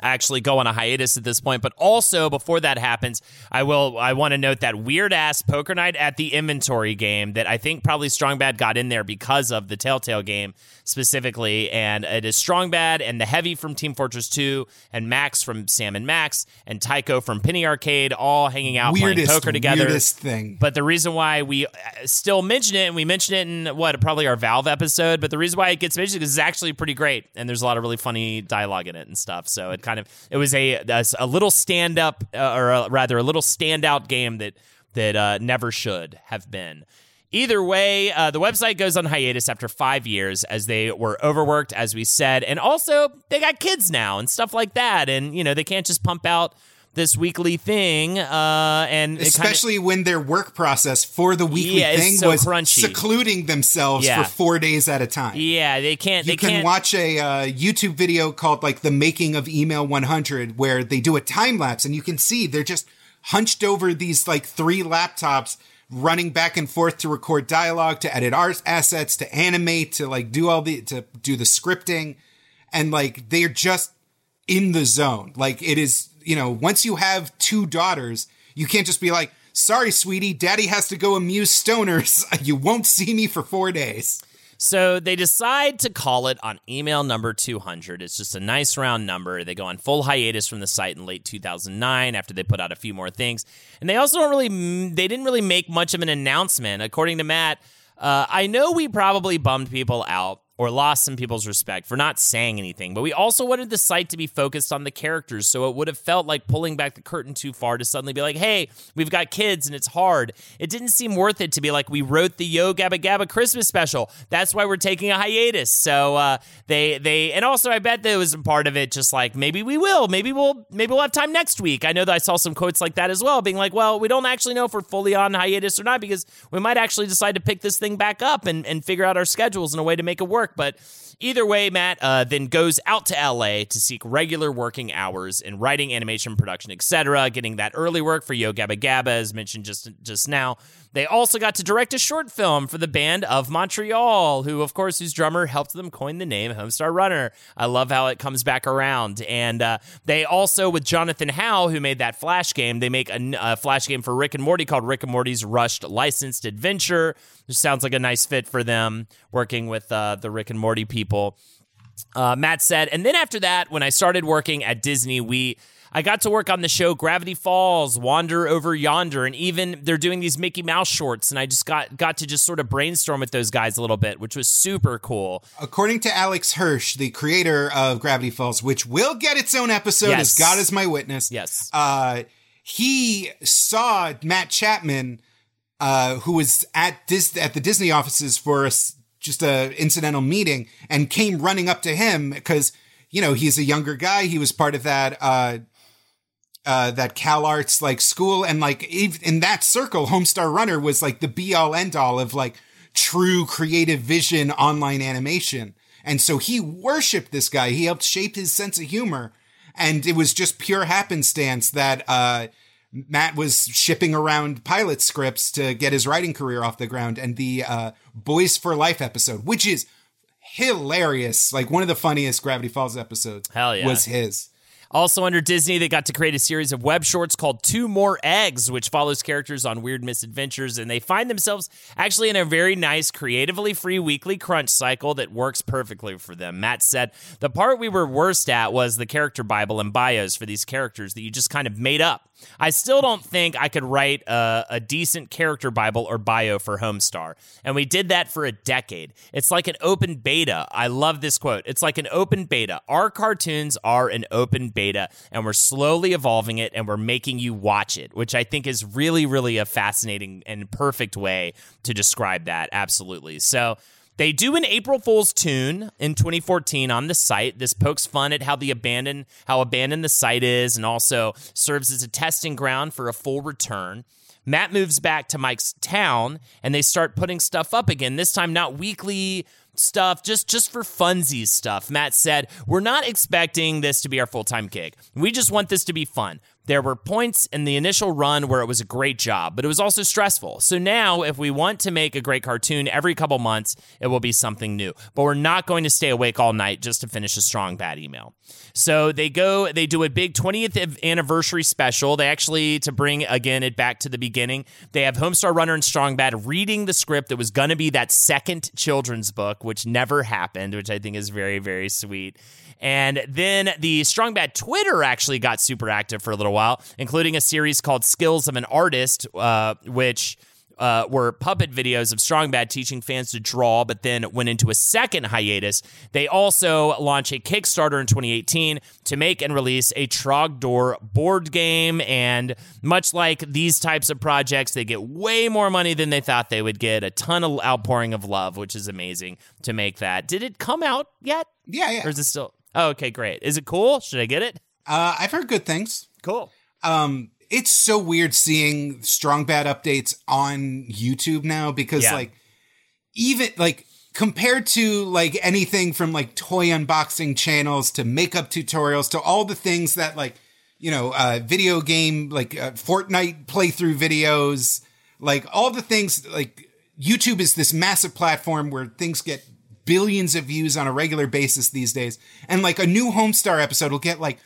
actually go on a hiatus at this point. But also, before that happens, I will I want to note that weird ass poker night at the inventory game that I think probably Strong Bad got in there because of the Telltale game specifically, and it is Strong Bad and the Heavy from Team Fortress 2 and Max from Sam and Max and Tycho from Penny Arcade all hanging out Weirdest, playing poker together. weirdest thing. But the reason why we uh, still mention it, and we mention it in what probably our Valve episode, but the reason why it gets mentioned is it's actually pretty great, and there's a lot of really funny dialogue in it and stuff. So it kind of it was a a, a little stand up, uh, or a, rather a little standout game that that uh, never should have been. Either way, uh, the website goes on hiatus after five years as they were overworked, as we said, and also they got kids now and stuff like that, and you know they can't just pump out this weekly thing, uh, and it kinda- Especially when their work process for the weekly Yeah, thing so was crunchy. secluding themselves Yeah. for four days at a time. Yeah, they can't. You they can can't. watch a uh, YouTube video called like the making of email 100 where they do a time lapse and you can see they're just hunched over these like three laptops running back and forth to record dialogue, to edit art assets, to animate, to like do all the, to do the scripting. And like they're just in the zone. Like it is, you know, once you have two daughters, you can't just be like, sorry, sweetie, daddy has to go amuse stoners. You won't see me for four days. So they decide to call it on email number 200. It's just a nice round number. They go on full hiatus from the site in late 2009 after they put out a few more things. And they also don't really, they didn't really make much of an announcement. According to Matt, uh, I know we probably bummed people out or lost some people's respect for not saying anything, but we also wanted the site to be focused on the characters, so it would have felt like pulling back the curtain too far to suddenly be like, hey, we've got kids and it's hard. It didn't seem worth it to be like, we wrote the Yo Gabba Gabba Christmas special. That's why we're taking a hiatus. So uh, they, they, and also I bet there was a part of it just like, maybe we will, maybe we'll, maybe we'll have time next week. I know that I saw some quotes like that as well, being like, well, we don't actually know if we're fully on hiatus or not because we might actually decide to pick this thing back up and, and figure out our schedules in a way to make it work. But either way, Matt uh, then goes out to LA to seek regular working hours in writing, animation, production, etc., getting that early work for Yo Gabba Gabba, as mentioned just just now. They also got to direct a short film for the band of Montreal, who, of course, whose drummer helped them coin the name Homestar Runner. I love how it comes back around. And uh, they also, with Jonathan Howe, who made that Flash game, they make a, a Flash game for Rick and Morty called Rick and Morty's Rushed Licensed Adventure, which sounds like a nice fit for them working with uh, the Rick and Morty people. Uh, Matt said, and then after that, when I started working at Disney, we I got to work on the show Gravity Falls, Wander Over Yonder, and even they're doing these Mickey Mouse shorts, and I just got got to just sort of brainstorm with those guys a little bit, which was super cool. According to Alex Hirsch, the creator of Gravity Falls, which will get its own episode, Yes. as God is my witness. Yes. Uh, he saw Matt Chapman, uh, who was at this at the Disney offices for a just a incidental meeting, and came running up to him because you know he's a younger guy. He was part of that. Uh, uh, that Cal Arts like school and like in that circle, Homestar Runner was like the be all end all of like true creative vision online animation. And so he worshiped this guy. He helped shape his sense of humor. And it was just pure happenstance that, uh, Matt was shipping around pilot scripts to get his writing career off the ground. And the, uh, Boys for Life episode, which is hilarious. Like one of the funniest Gravity Falls episodes Hell yeah. was his. Also under Disney, they got to create a series of web shorts called Two More Eggs, which follows characters on weird misadventures, and they find themselves actually in a very nice, creatively free weekly crunch cycle that works perfectly for them. Matt said, The part we were worst at was the character Bible and bios for these characters that you just kind of made up. I still don't think I could write a, a decent character Bible or bio for Homestar. And we did that for a decade. It's like an open beta. I love this quote. It's like an open beta. Our cartoons are an open beta, and we're slowly evolving it and we're making you watch it, which I think is really, really a fascinating and perfect way to describe that. Absolutely. So, they do an April Fool's tune in 2014 on the site. This pokes fun at how the abandoned how abandoned the site is, and also serves as a testing ground for a full return. Matt moves back to Mike's town, and they start putting stuff up again. This time, not weekly stuff, just just for funsies stuff. Matt said, "We're not expecting this to be our full time gig. We just want this to be fun." There were points in the initial run where it was a great job, but it was also stressful. So now, if we want to make a great cartoon every couple months, it will be something new. But we're not going to stay awake all night just to finish a strong bad email. So they go, they do a big 20th anniversary special. They actually, to bring again it back to the beginning, they have Homestar Runner and Strong Bad reading the script that was going to be that second children's book, which never happened, which I think is very, very sweet. And then the Strong Bad Twitter actually got super active for a little while, including a series called Skills of an Artist, uh, which uh, were puppet videos of Strong Bad teaching fans to draw, but then went into a second hiatus. They also launched a Kickstarter in 2018 to make and release a Trogdor board game. And much like these types of projects, they get way more money than they thought they would get. A ton of outpouring of love, which is amazing to make that. Did it come out yet? Yeah, yeah. Or is it still? Oh, okay, great. Is it cool? Should I get it? Uh, I've heard good things. Cool. Um, it's so weird seeing strong bad updates on YouTube now because Yeah. like even like compared to like anything from like toy unboxing channels to makeup tutorials to all the things that like you know uh video game like uh, Fortnite playthrough videos like all the things like YouTube is this massive platform where things get billions of views on a regular basis these days and like a new Homestar episode will get like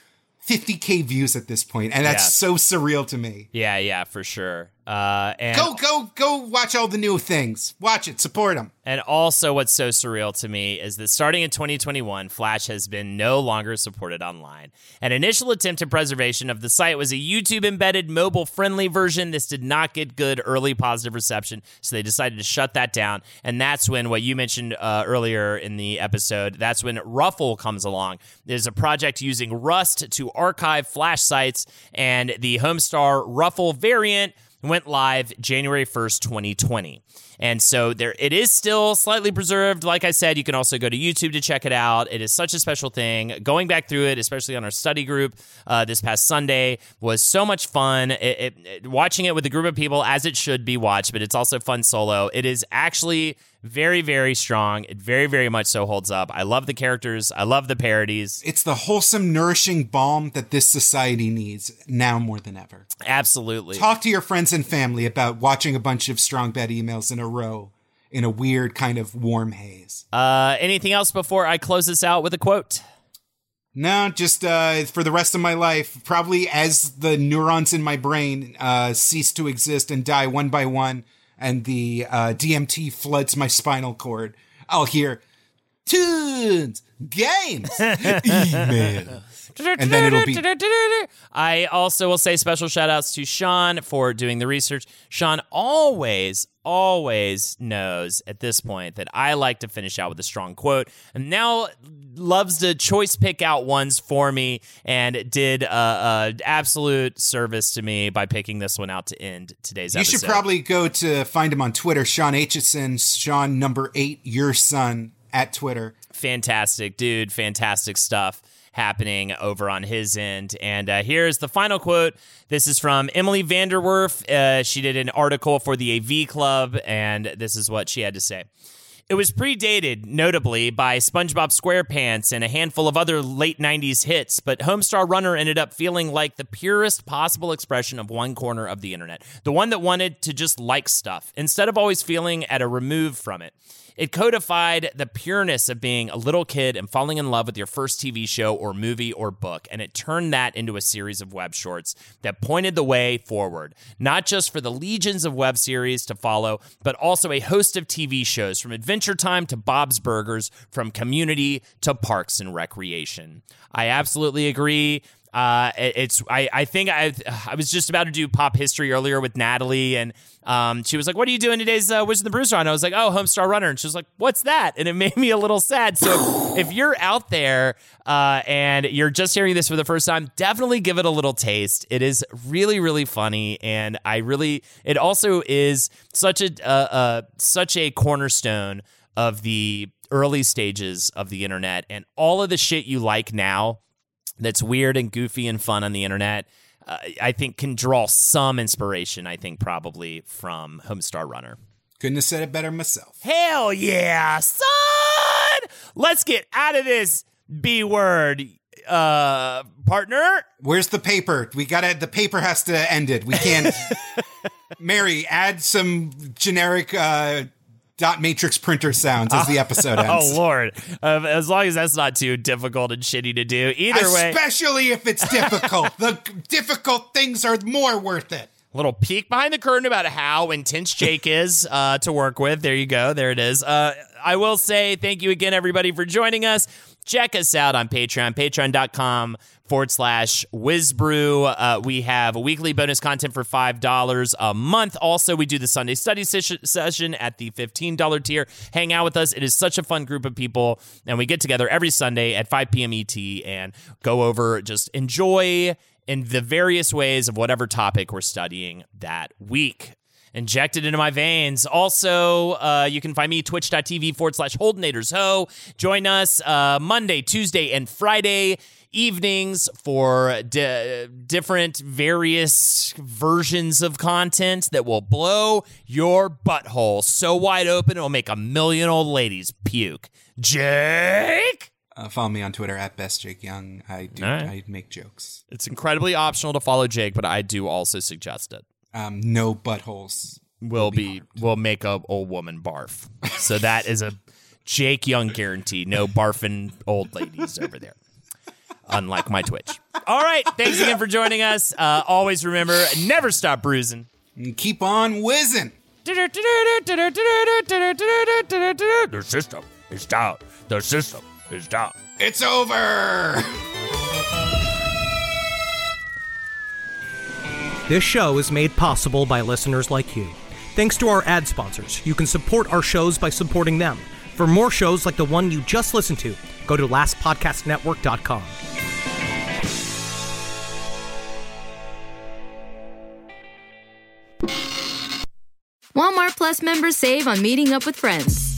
50k views at this point and that's Yeah. so surreal to me Yeah, yeah, for sure. Uh, and go go go watch all the new things watch it support them And also, what's so surreal to me is that starting in 2021, Flash has been no longer supported online. An initial attempt at preservation of the site was a YouTube embedded mobile friendly version. This did not get good early positive reception, so they decided to shut that down. And that's when what you mentioned uh, earlier in the episode, that's when Ruffle comes along. There's a project using Rust to archive Flash sites, and the Homestar Ruffle variant went live January 1st, 2020. And so there it is still slightly preserved. Like I said, you can also go to YouTube to check it out. It is such a special thing. Going back through it, especially on our study group uh, this past Sunday, was so much fun. It, it, it- watching it with a group of people as it should be watched, but it's also fun solo. It is actually Very, very strong. It very, very much so holds up. I love the characters. I love the parodies. It's the wholesome, nourishing balm that this society needs now more than ever. Absolutely. Talk to your friends and family about watching a bunch of strong bad emails in a row in a weird kind of warm haze. Uh, anything else before I close this out with a quote? No, just uh, for the rest of my life, probably as the neurons in my brain uh, cease to exist and die one by one, and the uh, DMT floods my spinal cord, I'll hear tunes, games, email. And then it'll be. I also will say special shout outs to Sean for doing the research. Sean always, always knows at this point that I like to finish out with a strong quote, and now loves to choice pick out ones for me, and did a, a absolute service to me by picking this one out to end today's You episode. should probably go to find him on Twitter, Sean Aitchison, Sean number eight, your son at Twitter. fantastic dude fantastic stuff happening over on his end. And uh, here's the final quote. This is from emily VanDerWerff. Uh, she did an article for the av club and this is what she had to say. It was predated, notably, by SpongeBob SquarePants and a handful of other late 90s hits, but Homestar Runner ended up feeling like the purest possible expression of one corner of the internet, the one that wanted to just like stuff, instead of always feeling at a remove from it. It codified the pureness of being a little kid and falling in love with your first TV show or movie or book, and it turned that into a series of web shorts that pointed the way forward, not just for the legions of web series to follow, but also a host of TV shows from Adventure Time to Bob's Burgers, from Community to Parks and Recreation. I absolutely agree. Uh, it's I, I think I I was just about to do pop history earlier with Natalie and um she was like what are you doing today's uh, Wizard the Bruiser and I was like oh Homestar Runner. And she was like what's that? And it made me a little sad. So if you're out there uh, and you're just hearing this for the first time definitely give it a little taste. It is really really funny. And I really it also is such a uh, uh, such a cornerstone of the early stages of the internet. And all of the shit you like now that's weird and goofy and fun on the internet, uh, I think can draw some inspiration, I think, probably from Homestar Runner. Couldn't have said it better myself. Hell yeah, son! Let's get out of this B word, uh, partner. Where's the paper? We gotta, the paper has to end it. We can't. Mary, add some generic uh, dot matrix printer sounds as the episode ends. oh, Lord. Um, as long as that's not too difficult and shitty to do. Either way. Especially if it's difficult. the difficult things are more worth it. A little peek behind the curtain about how intense Jake is uh, to work with. There you go. There it is. Uh, I will say thank you again, everybody, for joining us. Check us out on Patreon, patreon.com forward slash wizbru. Uh, we have weekly bonus content for $5 a month. Also, we do the Sunday study session at the $15 tier. Hang out with us. It is such a fun group of people. And we get together every Sunday at 5 p.m. ET and go over, just enjoy in the various ways of whatever topic we're studying that week. Injected into my veins. Also, uh, you can find me twitch.tv forward slash Holdenators Ho. Join us uh, Monday, Tuesday, and Friday evenings for di- different various versions of content that will blow your butthole so wide open it'll make a million old ladies puke. Jake? Uh, follow me on Twitter at best Jake Young. I do. Right. I make jokes. It's incredibly optional to follow Jake, but I do also suggest it. Um, no buttholes. will be will make a old woman barf. So that is a Jake Young guarantee. No barfing old ladies over there. Unlike my Twitch. All right. Thanks again for joining us. Uh, always remember, never stop bruising. And keep on whizzing. The system is down. The system is down. It's over. This show is made possible by listeners like you. Thanks to our ad sponsors, you can support our shows by supporting them. For more shows like the one you just listened to, go to lastpodcastnetwork.com. Walmart Plus members save on meeting up with friends.